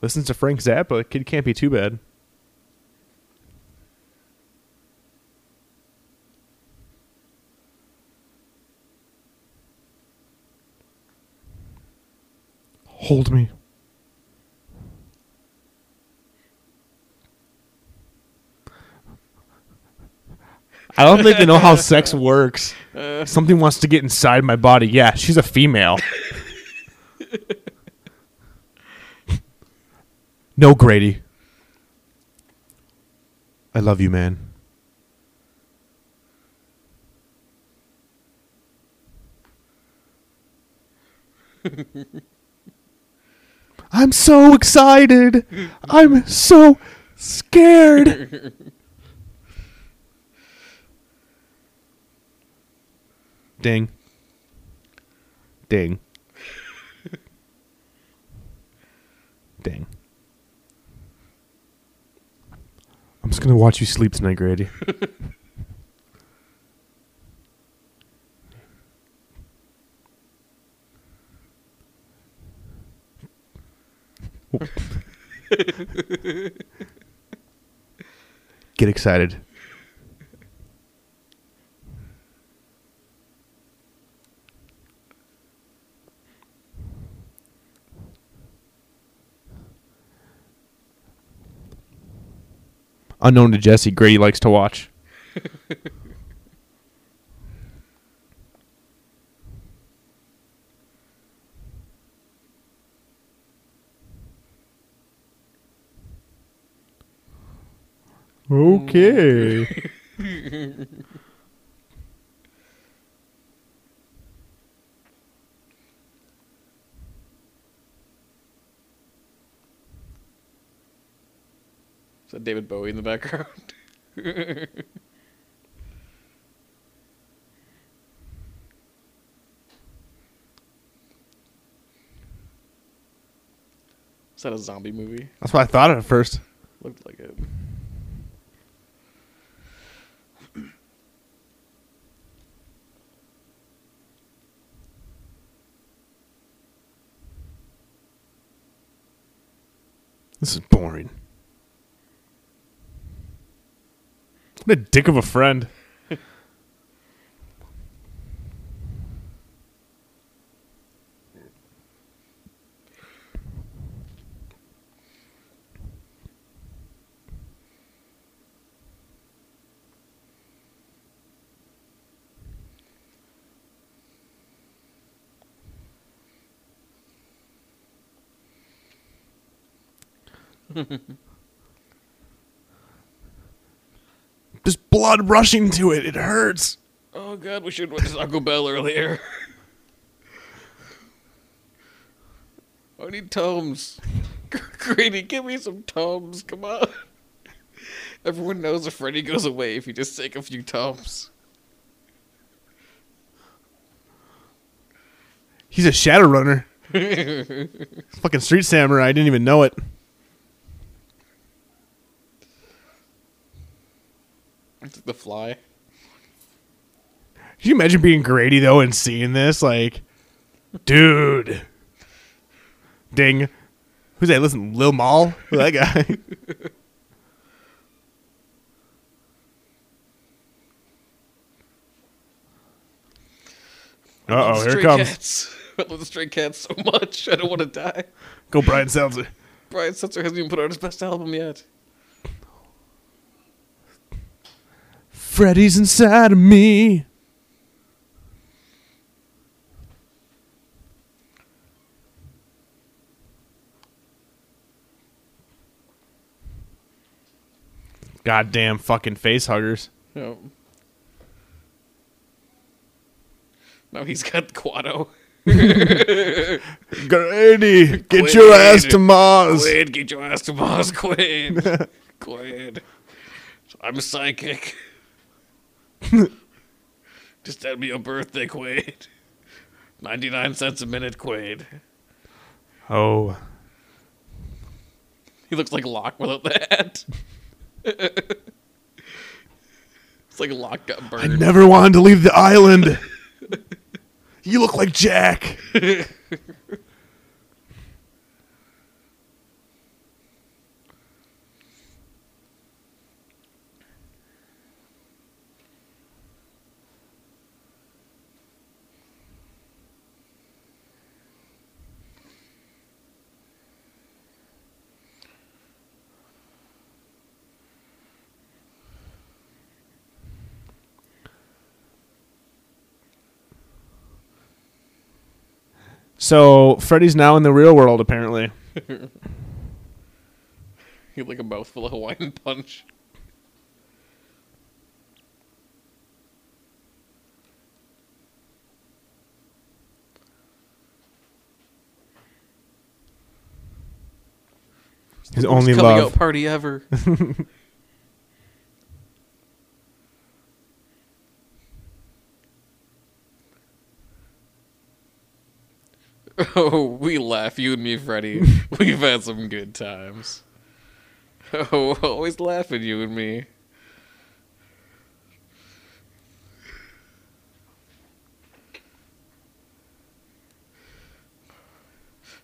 Listens to Frank Zappa. Kid can't be too bad. Hold me. I don't think they know how sex works. Uh. Something wants to get inside my body. Yeah, she's a female. no, Grady. I love you, man. I'm so excited. I'm so scared. Ding. Ding. Ding. I'm just gonna watch you sleep tonight, Grady. Get excited. Unknown to Jesse, Grady likes to watch. Okay. Is that David Bowie in the background? Is that a zombie movie? That's what I thought at first. Looked like it. This is boring. What a dick of a friend. blood rushing to it. It hurts. Oh god, we should went to Taco Bell earlier. I need Tums. Grady, give me some Tums. Come on. Everyone knows if Freddy goes away if you just take a few Tums. He's a shadow runner. Fucking street samurai. I didn't even know it. the fly. Can you imagine being Grady though and seeing this? Like, dude, ding. Who's that? Listen, Lil Mal, Who that guy. Uh oh, here it comes. Cats. I love the stray cats so much. I don't want to die. Go, Brian Setzer. Brian Setzer hasn't even put out his best album yet. Freddy's inside of me. Goddamn fucking face huggers. Yep. Now he's got Kuato. Grady, get Quaid. your ass to Mars. Quaid, get your ass to Mars, Quaid. Quaid. I'm a psychic. Just tell me your birthday, Quaid. 99 cents a minute, Quaid. Oh, He looks like Locke without the hat. it's like Locke got burned. I never wanted to leave the island. you look like Jack. So Freddy's now in the real world, apparently. Had like a mouthful of Hawaiian punch. His only love. out party ever. oh, we laugh, you and me, Freddy. We've had some good times. Oh, always laughing, you and me.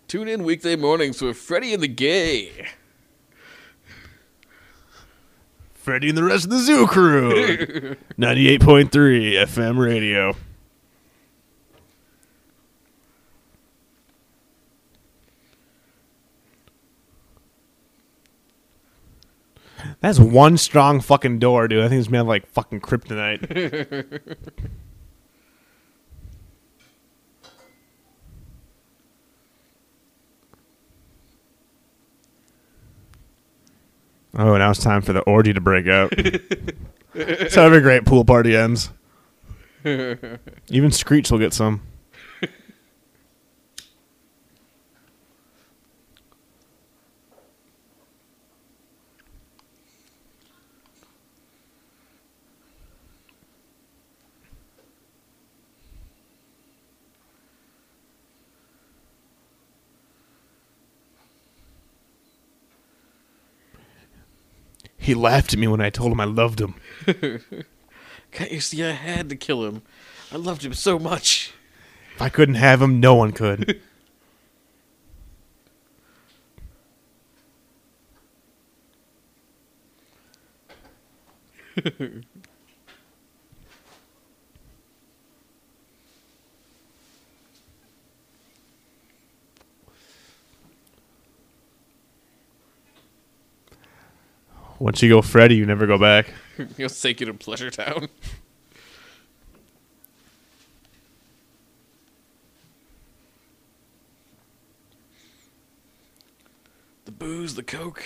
Tune in weekday mornings with Freddy and the Gay. Freddy and the rest of the zoo crew. 98.3 FM radio. That's one strong fucking door, dude. I think it's made of like fucking kryptonite. oh, now it's time for the orgy to break out. How every great pool party ends. Even Screech will get some. He laughed at me when I told him I loved him. Can't you see I had to kill him? I loved him so much. If I couldn't have him, no one could. Once you go Freddy, you never go back. He'll take you to Pleasure Town. The booze, the coke.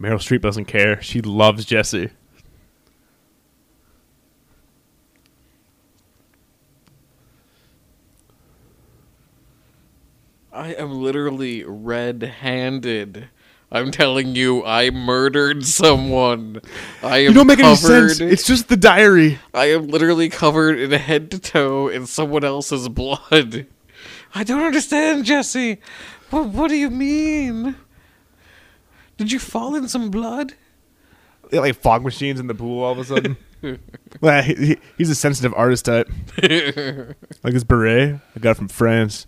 Meryl Streep doesn't care. She loves Jesse. I am literally red-handed. I'm telling you, I murdered someone. I am You don't make any covered. sense. It's just the diary. I am literally covered in head to toe in someone else's blood. I don't understand, Jesse. What, what do you mean? Did you fall in some blood? Have, like fog machines in the pool all of a sudden. well, he, he- he's a sensitive artist type. Uh, like his beret I got it from France.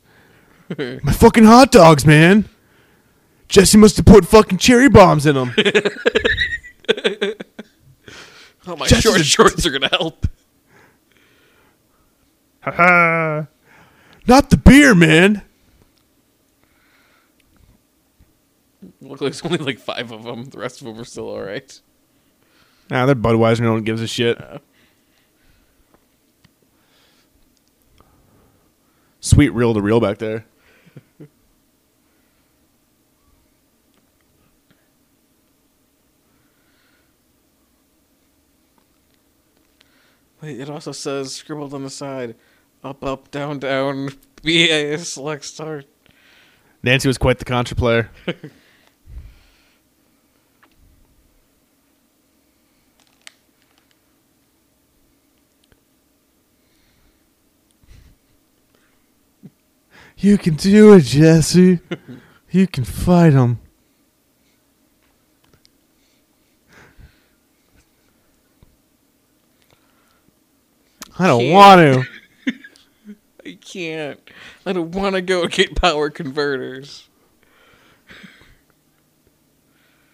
My fucking hot dogs, man. Jesse must have put fucking cherry bombs in them. Oh, my Jesse's short a- shorts are gonna help. Haha. Not the beer, man. Look like there's only like five of them. The rest of them are still all right. Nah, they're Budweiser. No one gives a shit. Sweet reel to reel back there. Wait, it also says scribbled on the side, up, up, down, down. BA select start. Nancy was quite the contra player. you can do it, Jesse. You can fight him. I don't Can't. want to. I can't. I don't want to go get power converters.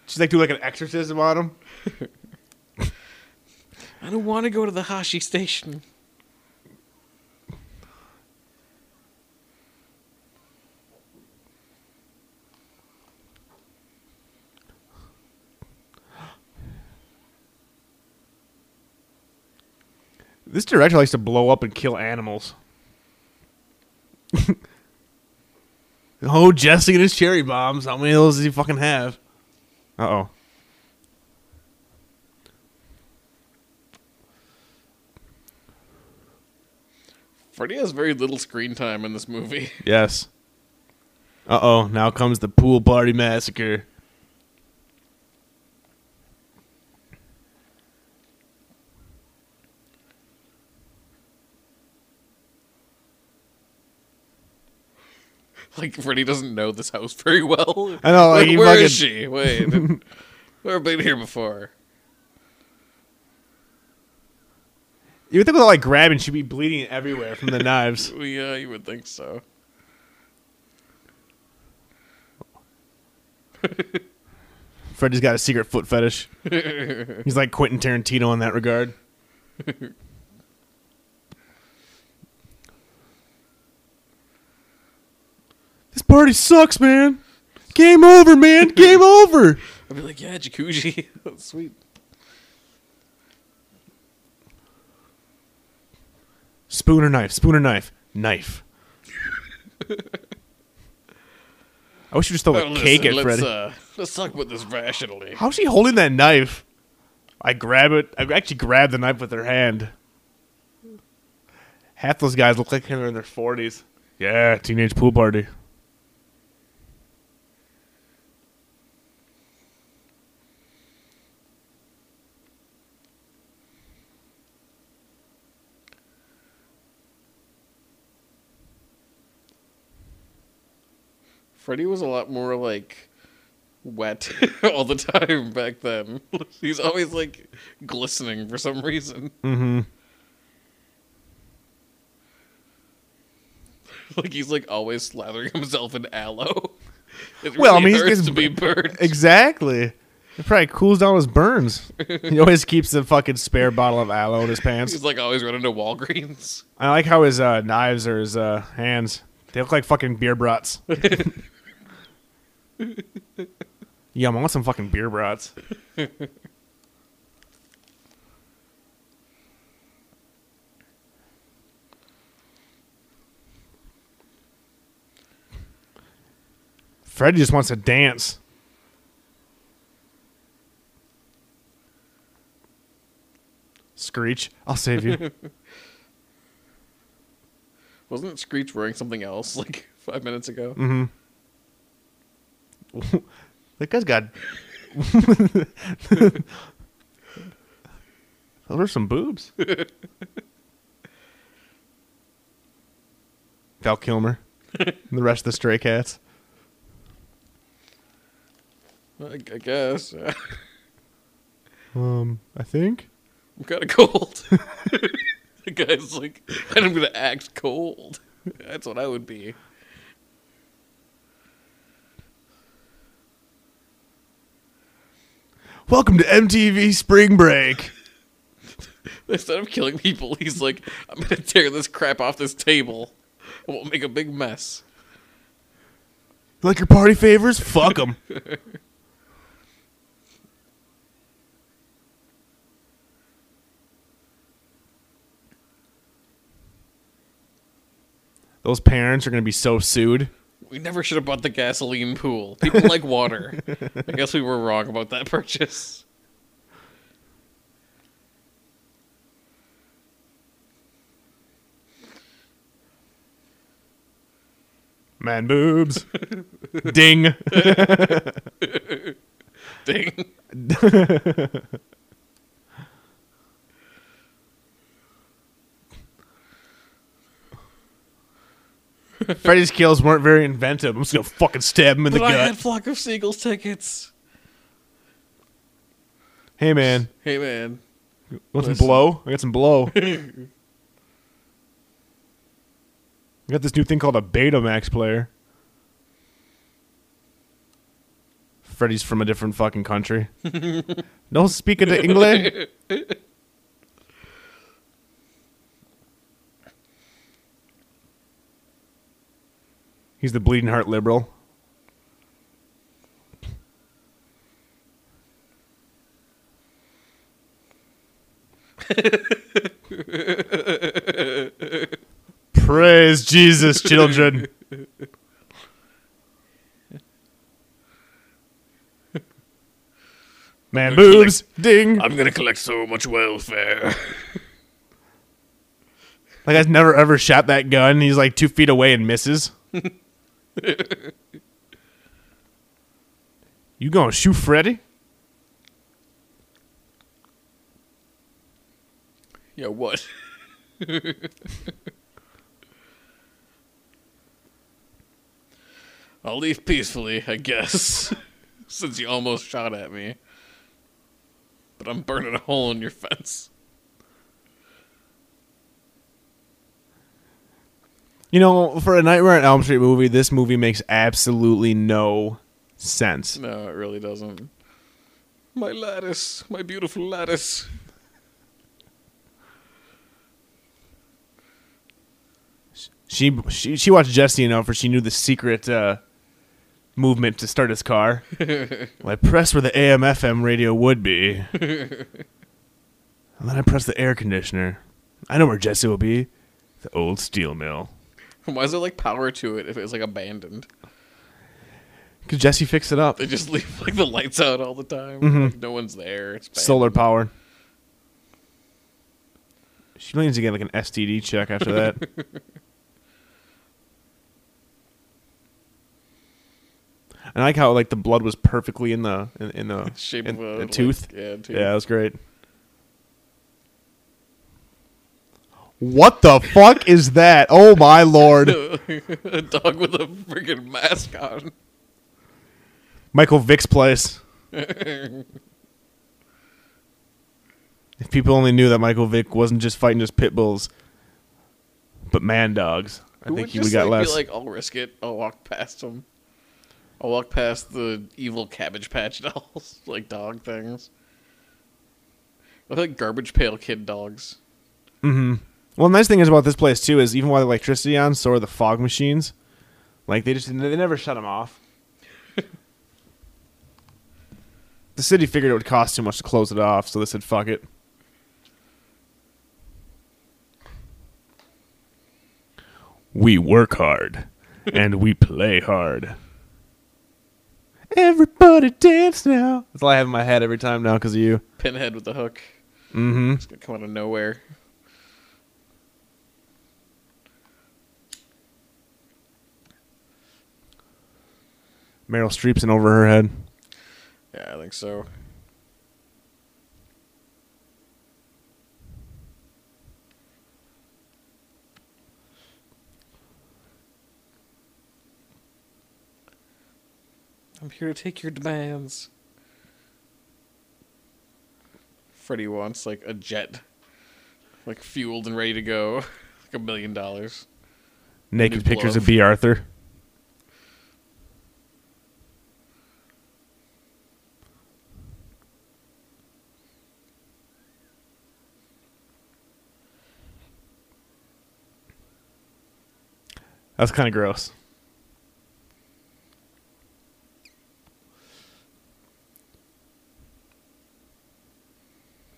She's like do like an exorcism on him. I don't want to go to the Tosche station. This director likes to blow up and kill animals. oh, Jesse and his cherry bombs. How many of those does he fucking have? Uh oh. Freddy has very little screen time in this movie. Yes. Uh oh. Now comes the pool party massacre. Like Freddy doesn't know this house very well. I know, like, Where- where fucking- is she? Wait, never been here before. You would think with all like grabbing, she'd be bleeding everywhere from the knives. Yeah, you would think so. Freddy's got a secret foot fetish. He's like Quentin Tarantino in that regard. This party sucks, man. Game over, man. Game over. I'd be like, yeah, jacuzzi. Sweet. Spoon or knife? Spoon or knife? Knife. I wish you just throw a cake at let's, Freddy. uh, let's talk about this rationally. How's she holding that knife? I grab it. I actually grab the knife with her hand. Half those guys look like they're in their forties. Yeah, teenage pool party. Freddy was a lot more like wet all the time back then. He's always like glistening for some reason. Mm-hmm. Like he's like always slathering himself in aloe. It Well, I mean, he's to be burned. Exactly. It probably cools down his burns. he always keeps the fucking spare bottle of aloe in his pants. He's like always running to Walgreens. I like how his uh, knives or his uh, hands. They look like fucking beer brats. Yum, I want some fucking beer brats. Freddy just wants to dance. Screech, I'll save you. Wasn't Screech wearing something else like five minutes ago? Mm. Hmm. That guy's got. Those are some boobs. Val Kilmer. and the rest of the stray cats. I, I guess. Um, I think. I'm kind of cold. The guy's like, and I'm gonna act cold. That's what I would be. Welcome to MTV Spring Break. Instead of killing people, he's like, I'm gonna tear this crap off this table. and We'll make a big mess. Like your party favors? Fuck them. Those parents are going to be so sued. We never should have bought the gasoline pool. People like water. I guess we were wrong about that purchase. Man boobs. Ding. Ding. Freddy's kills weren't very inventive. I'm just to fucking stab him in the But I had gut. Flock of Seagulls tickets. Hey, man. Hey man, Want some blow? I got some blow. I got this new thing called a Betamax player. Freddy's from a different fucking country. no speaking to English. He's the bleeding heart liberal. Praise Jesus, children. Man boobs, ding. I'm gonna collect so much welfare. That guy's never ever shot that gun. He's like two feet away and misses. you gonna shoot Freddy? yeah, what? I'll leave peacefully, I guess, since you almost shot at me. But I'm burning a hole in your fence. You know, for a Nightmare on Elm Street movie, this movie makes absolutely no sense. No, it really doesn't. My lattice, my beautiful lattice. She she she watched Jesse enough, for she knew the secret uh, movement to start his car. well, I pressed where the AM FM radio would be, and then I pressed the air conditioner. I know where Jesse will be, the old steel mill. Why is there like power to it if it's like abandoned? Cause Jesse fixed it up. They just leave like the lights out all the time. Mm-hmm. Like, no one's there. It's. Solar power. She needs to get like an STD check after that. And I like how like the blood was perfectly in the in, in the shape in, of a the like, yeah, tooth. Yeah, that was great. What the fuck is that? Oh my lord! a dog with a freaking mask on. Michael Vick's place. If people only knew that Michael Vick wasn't just fighting just pit bulls, but man dogs, I Who think he would got like, less. be like, I'll risk it. I'll walk past him. I'll walk past the evil Cabbage Patch dolls, like dog things. I like Garbage Pail Kid dogs. Mm-hmm. Well, the nice thing is about this place too is even while the electricity on, so are the fog machines. Like they just they never shut them off. the city figured it would cost too much to close it off, so they said fuck it. We work hard and we play hard. Everybody dance now. That's all I have in my head every time now because of you. Pinhead with the hook. Mm-hmm. It's gonna come out of nowhere. Meryl Streep's in over her head. Yeah, I think so. I'm here to take your demands. Freddy wants like a jet, like fueled and ready to go, like a million dollars. Naked New pictures of. Bea Arthur. That's kind of gross.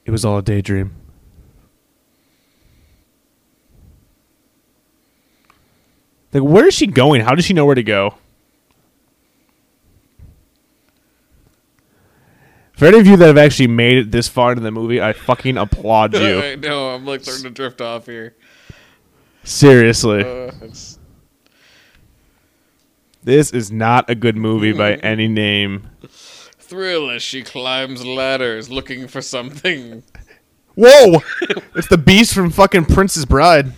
It was all a daydream. Like, where is she going? How does she know where to go? For any of you that have actually made it this far into the movie, I fucking applaud you. I know, I'm like starting to drift off here. Seriously. Uh, it's, This is not a good movie by hmm. any name. thrill as she climbs ladders looking for something. Whoa! it's the beast from fucking Princess Bride.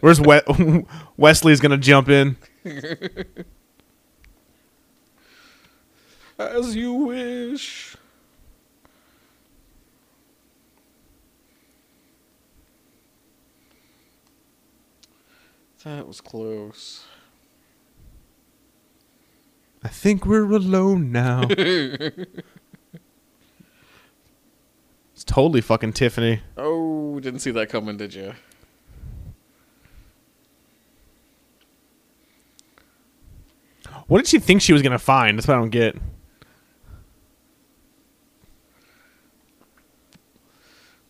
Where's we- Wesley's gonna jump in? As you wish. That was close. I think we're alone now. it's totally fucking Tiffany. Oh, didn't see that coming, did you? What did she think she was gonna find? That's what I don't get.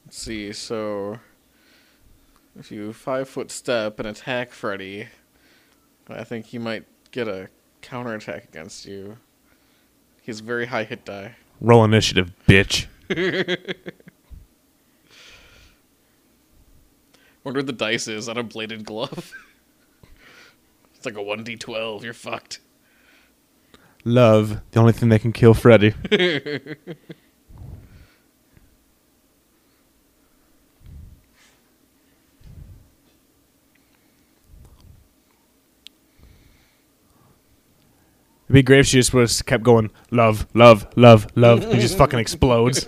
Let's see, so if you five foot step and attack Freddy, I think you might get a counterattack against you. He's very high hit die. Roll initiative, bitch. Wonder what the dice is on a bladed glove. it's like a 1d12, you're fucked. Love, the only thing that can kill Freddy. It'd be great if she just was kept going, love, love, love, love. He just fucking explodes.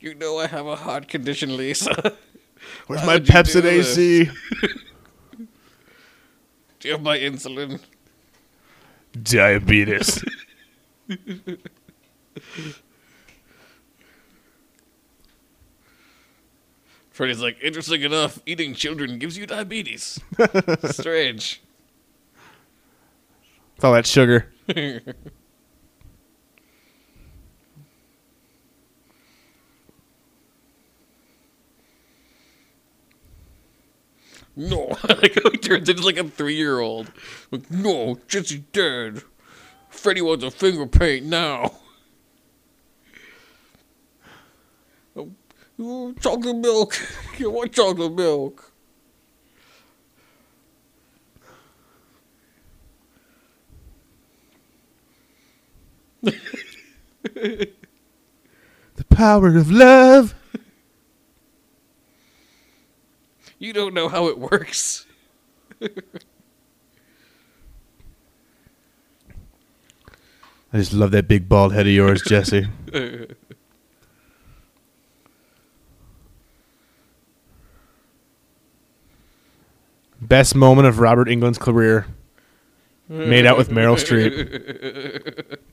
You know I have a heart condition, Lisa. Where's Why my would you Pepsi this? AC? Do you have my insulin? Diabetes. Freddy's like, interesting enough, eating children gives you diabetes. Strange. It's all that sugar. No, like he turns into like a three-year-old. Like, no, Jesse's dead. Freddy wants a finger paint now. Oh, chocolate milk. You want chocolate milk? The power of love. You don't know how it works. I just love that big bald head of yours, Jesse. Best moment of Robert Englund's career. Made out with Meryl Streep.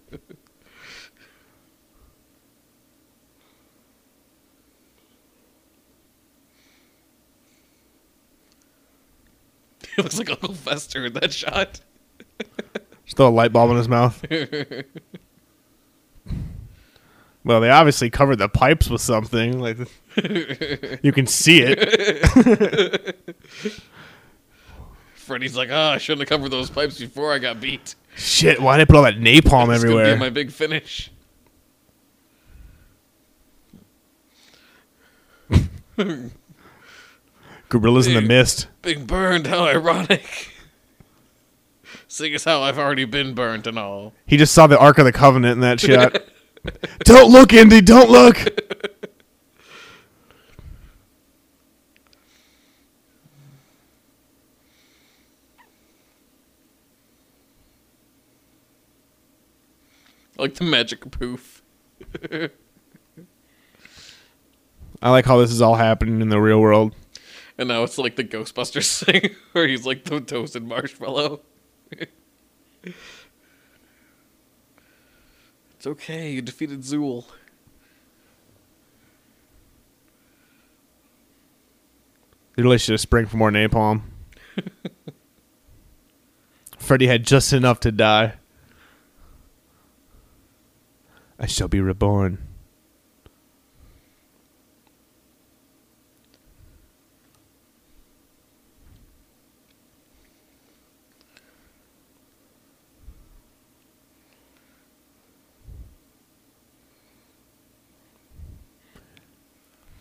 He looks like Uncle Fester in that shot. Throw a light bulb in his mouth. Well, they obviously covered the pipes with something. Like you can see it. Freddy's like, oh, I shouldn't have covered those pipes before I got beat. Shit, why did I put all that napalm It's gonna everywhere? be my big finish. Gorillas in the mist. Being burned, how ironic. Seeing as how I've already been burnt and all. He just saw the Ark of the Covenant in that shot. don't look, Indy, don't look. Like the magic poof. I like how this is all happening in the real world. And now it's like the Ghostbusters thing where he's like the toasted marshmallow. it's okay, you defeated Zuul. They really should have sprang for more napalm. Freddy had just enough to die. I shall be reborn.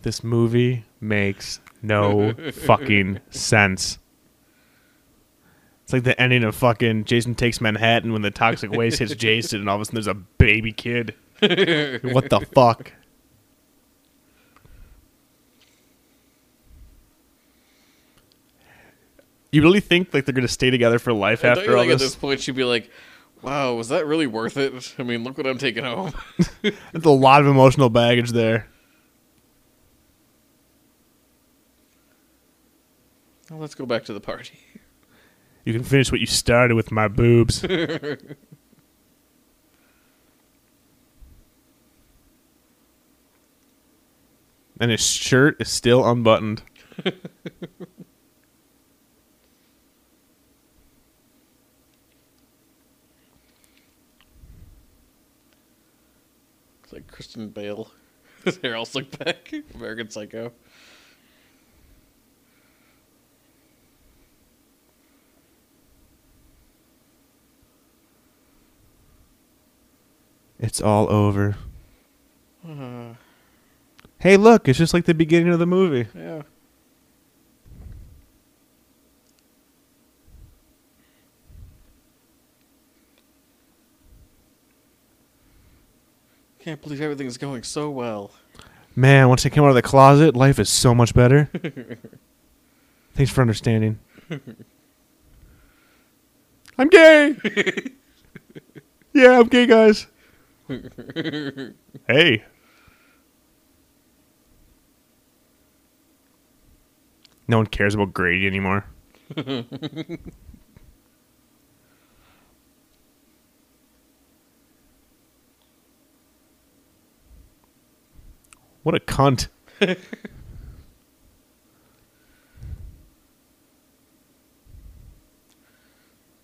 This movie makes no fucking sense. It's like the ending of fucking Jason Takes Manhattan when the toxic waste hits Jason and all of a sudden there's a baby kid. what the fuck? You really think like they're gonna stay together for life after all think at this? this point she'd be like, wow, was that really worth it? I mean, look what I'm taking home. There's a lot of emotional baggage there. well, let's go back to the party. You can finish what you started with my boobs. And his shirt is still unbuttoned. It's like Christian Bale. His hair all slicked back. American Psycho. It's all over. Hey, look, it's just like the beginning of the movie. Yeah. Can't believe everything's going so well. Man, once I came out of the closet, life is so much better. Thanks for understanding. I'm gay. yeah, I'm gay, guys. hey. No one cares about Grady anymore. what a cunt.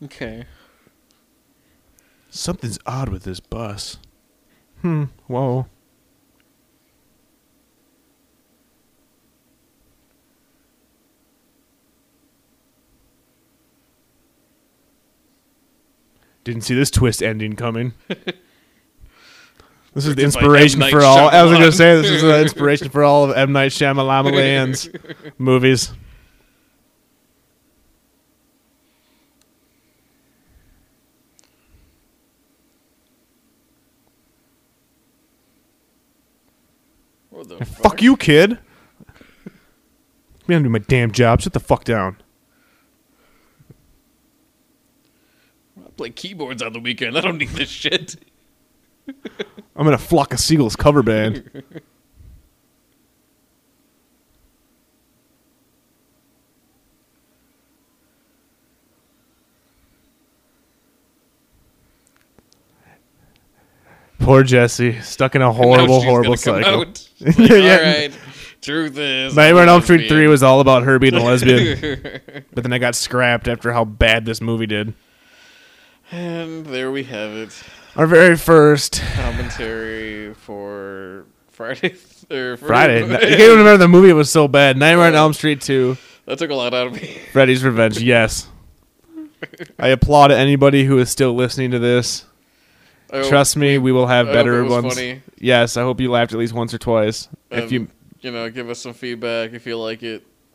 Okay. Something's odd with this bus. Hmm, whoa. Didn't see this twist ending coming. This is the inspiration for all. I was going to say this is the inspiration for all of M Night Shyamalan's movies. What the fuck? Fuck you, kid. Me, I'm doing my damn job. Shut the fuck down. Play keyboards on the weekend. I don't need this shit. I'm in a flock of seagulls cover band. Poor Jesse, stuck in a horrible, horrible cycle. out. Like, Yeah. All right. Truth is. Nightmare on I'm Elm Street 3 was all about her being a lesbian, but then I got scrapped after how bad this movie did. And there we have it. Our very first Commentary for Friday. Or Friday. you can't even remember the movie, it was so bad. Nightmare on Elm Street 2, that took a lot out of me. Freddy's Revenge, yes. I applaud anybody who is still listening to this. Hope- Trust me, we will have I better ones. funny. Yes, I hope you laughed at least once or twice. if you you know, give us some feedback if you like it.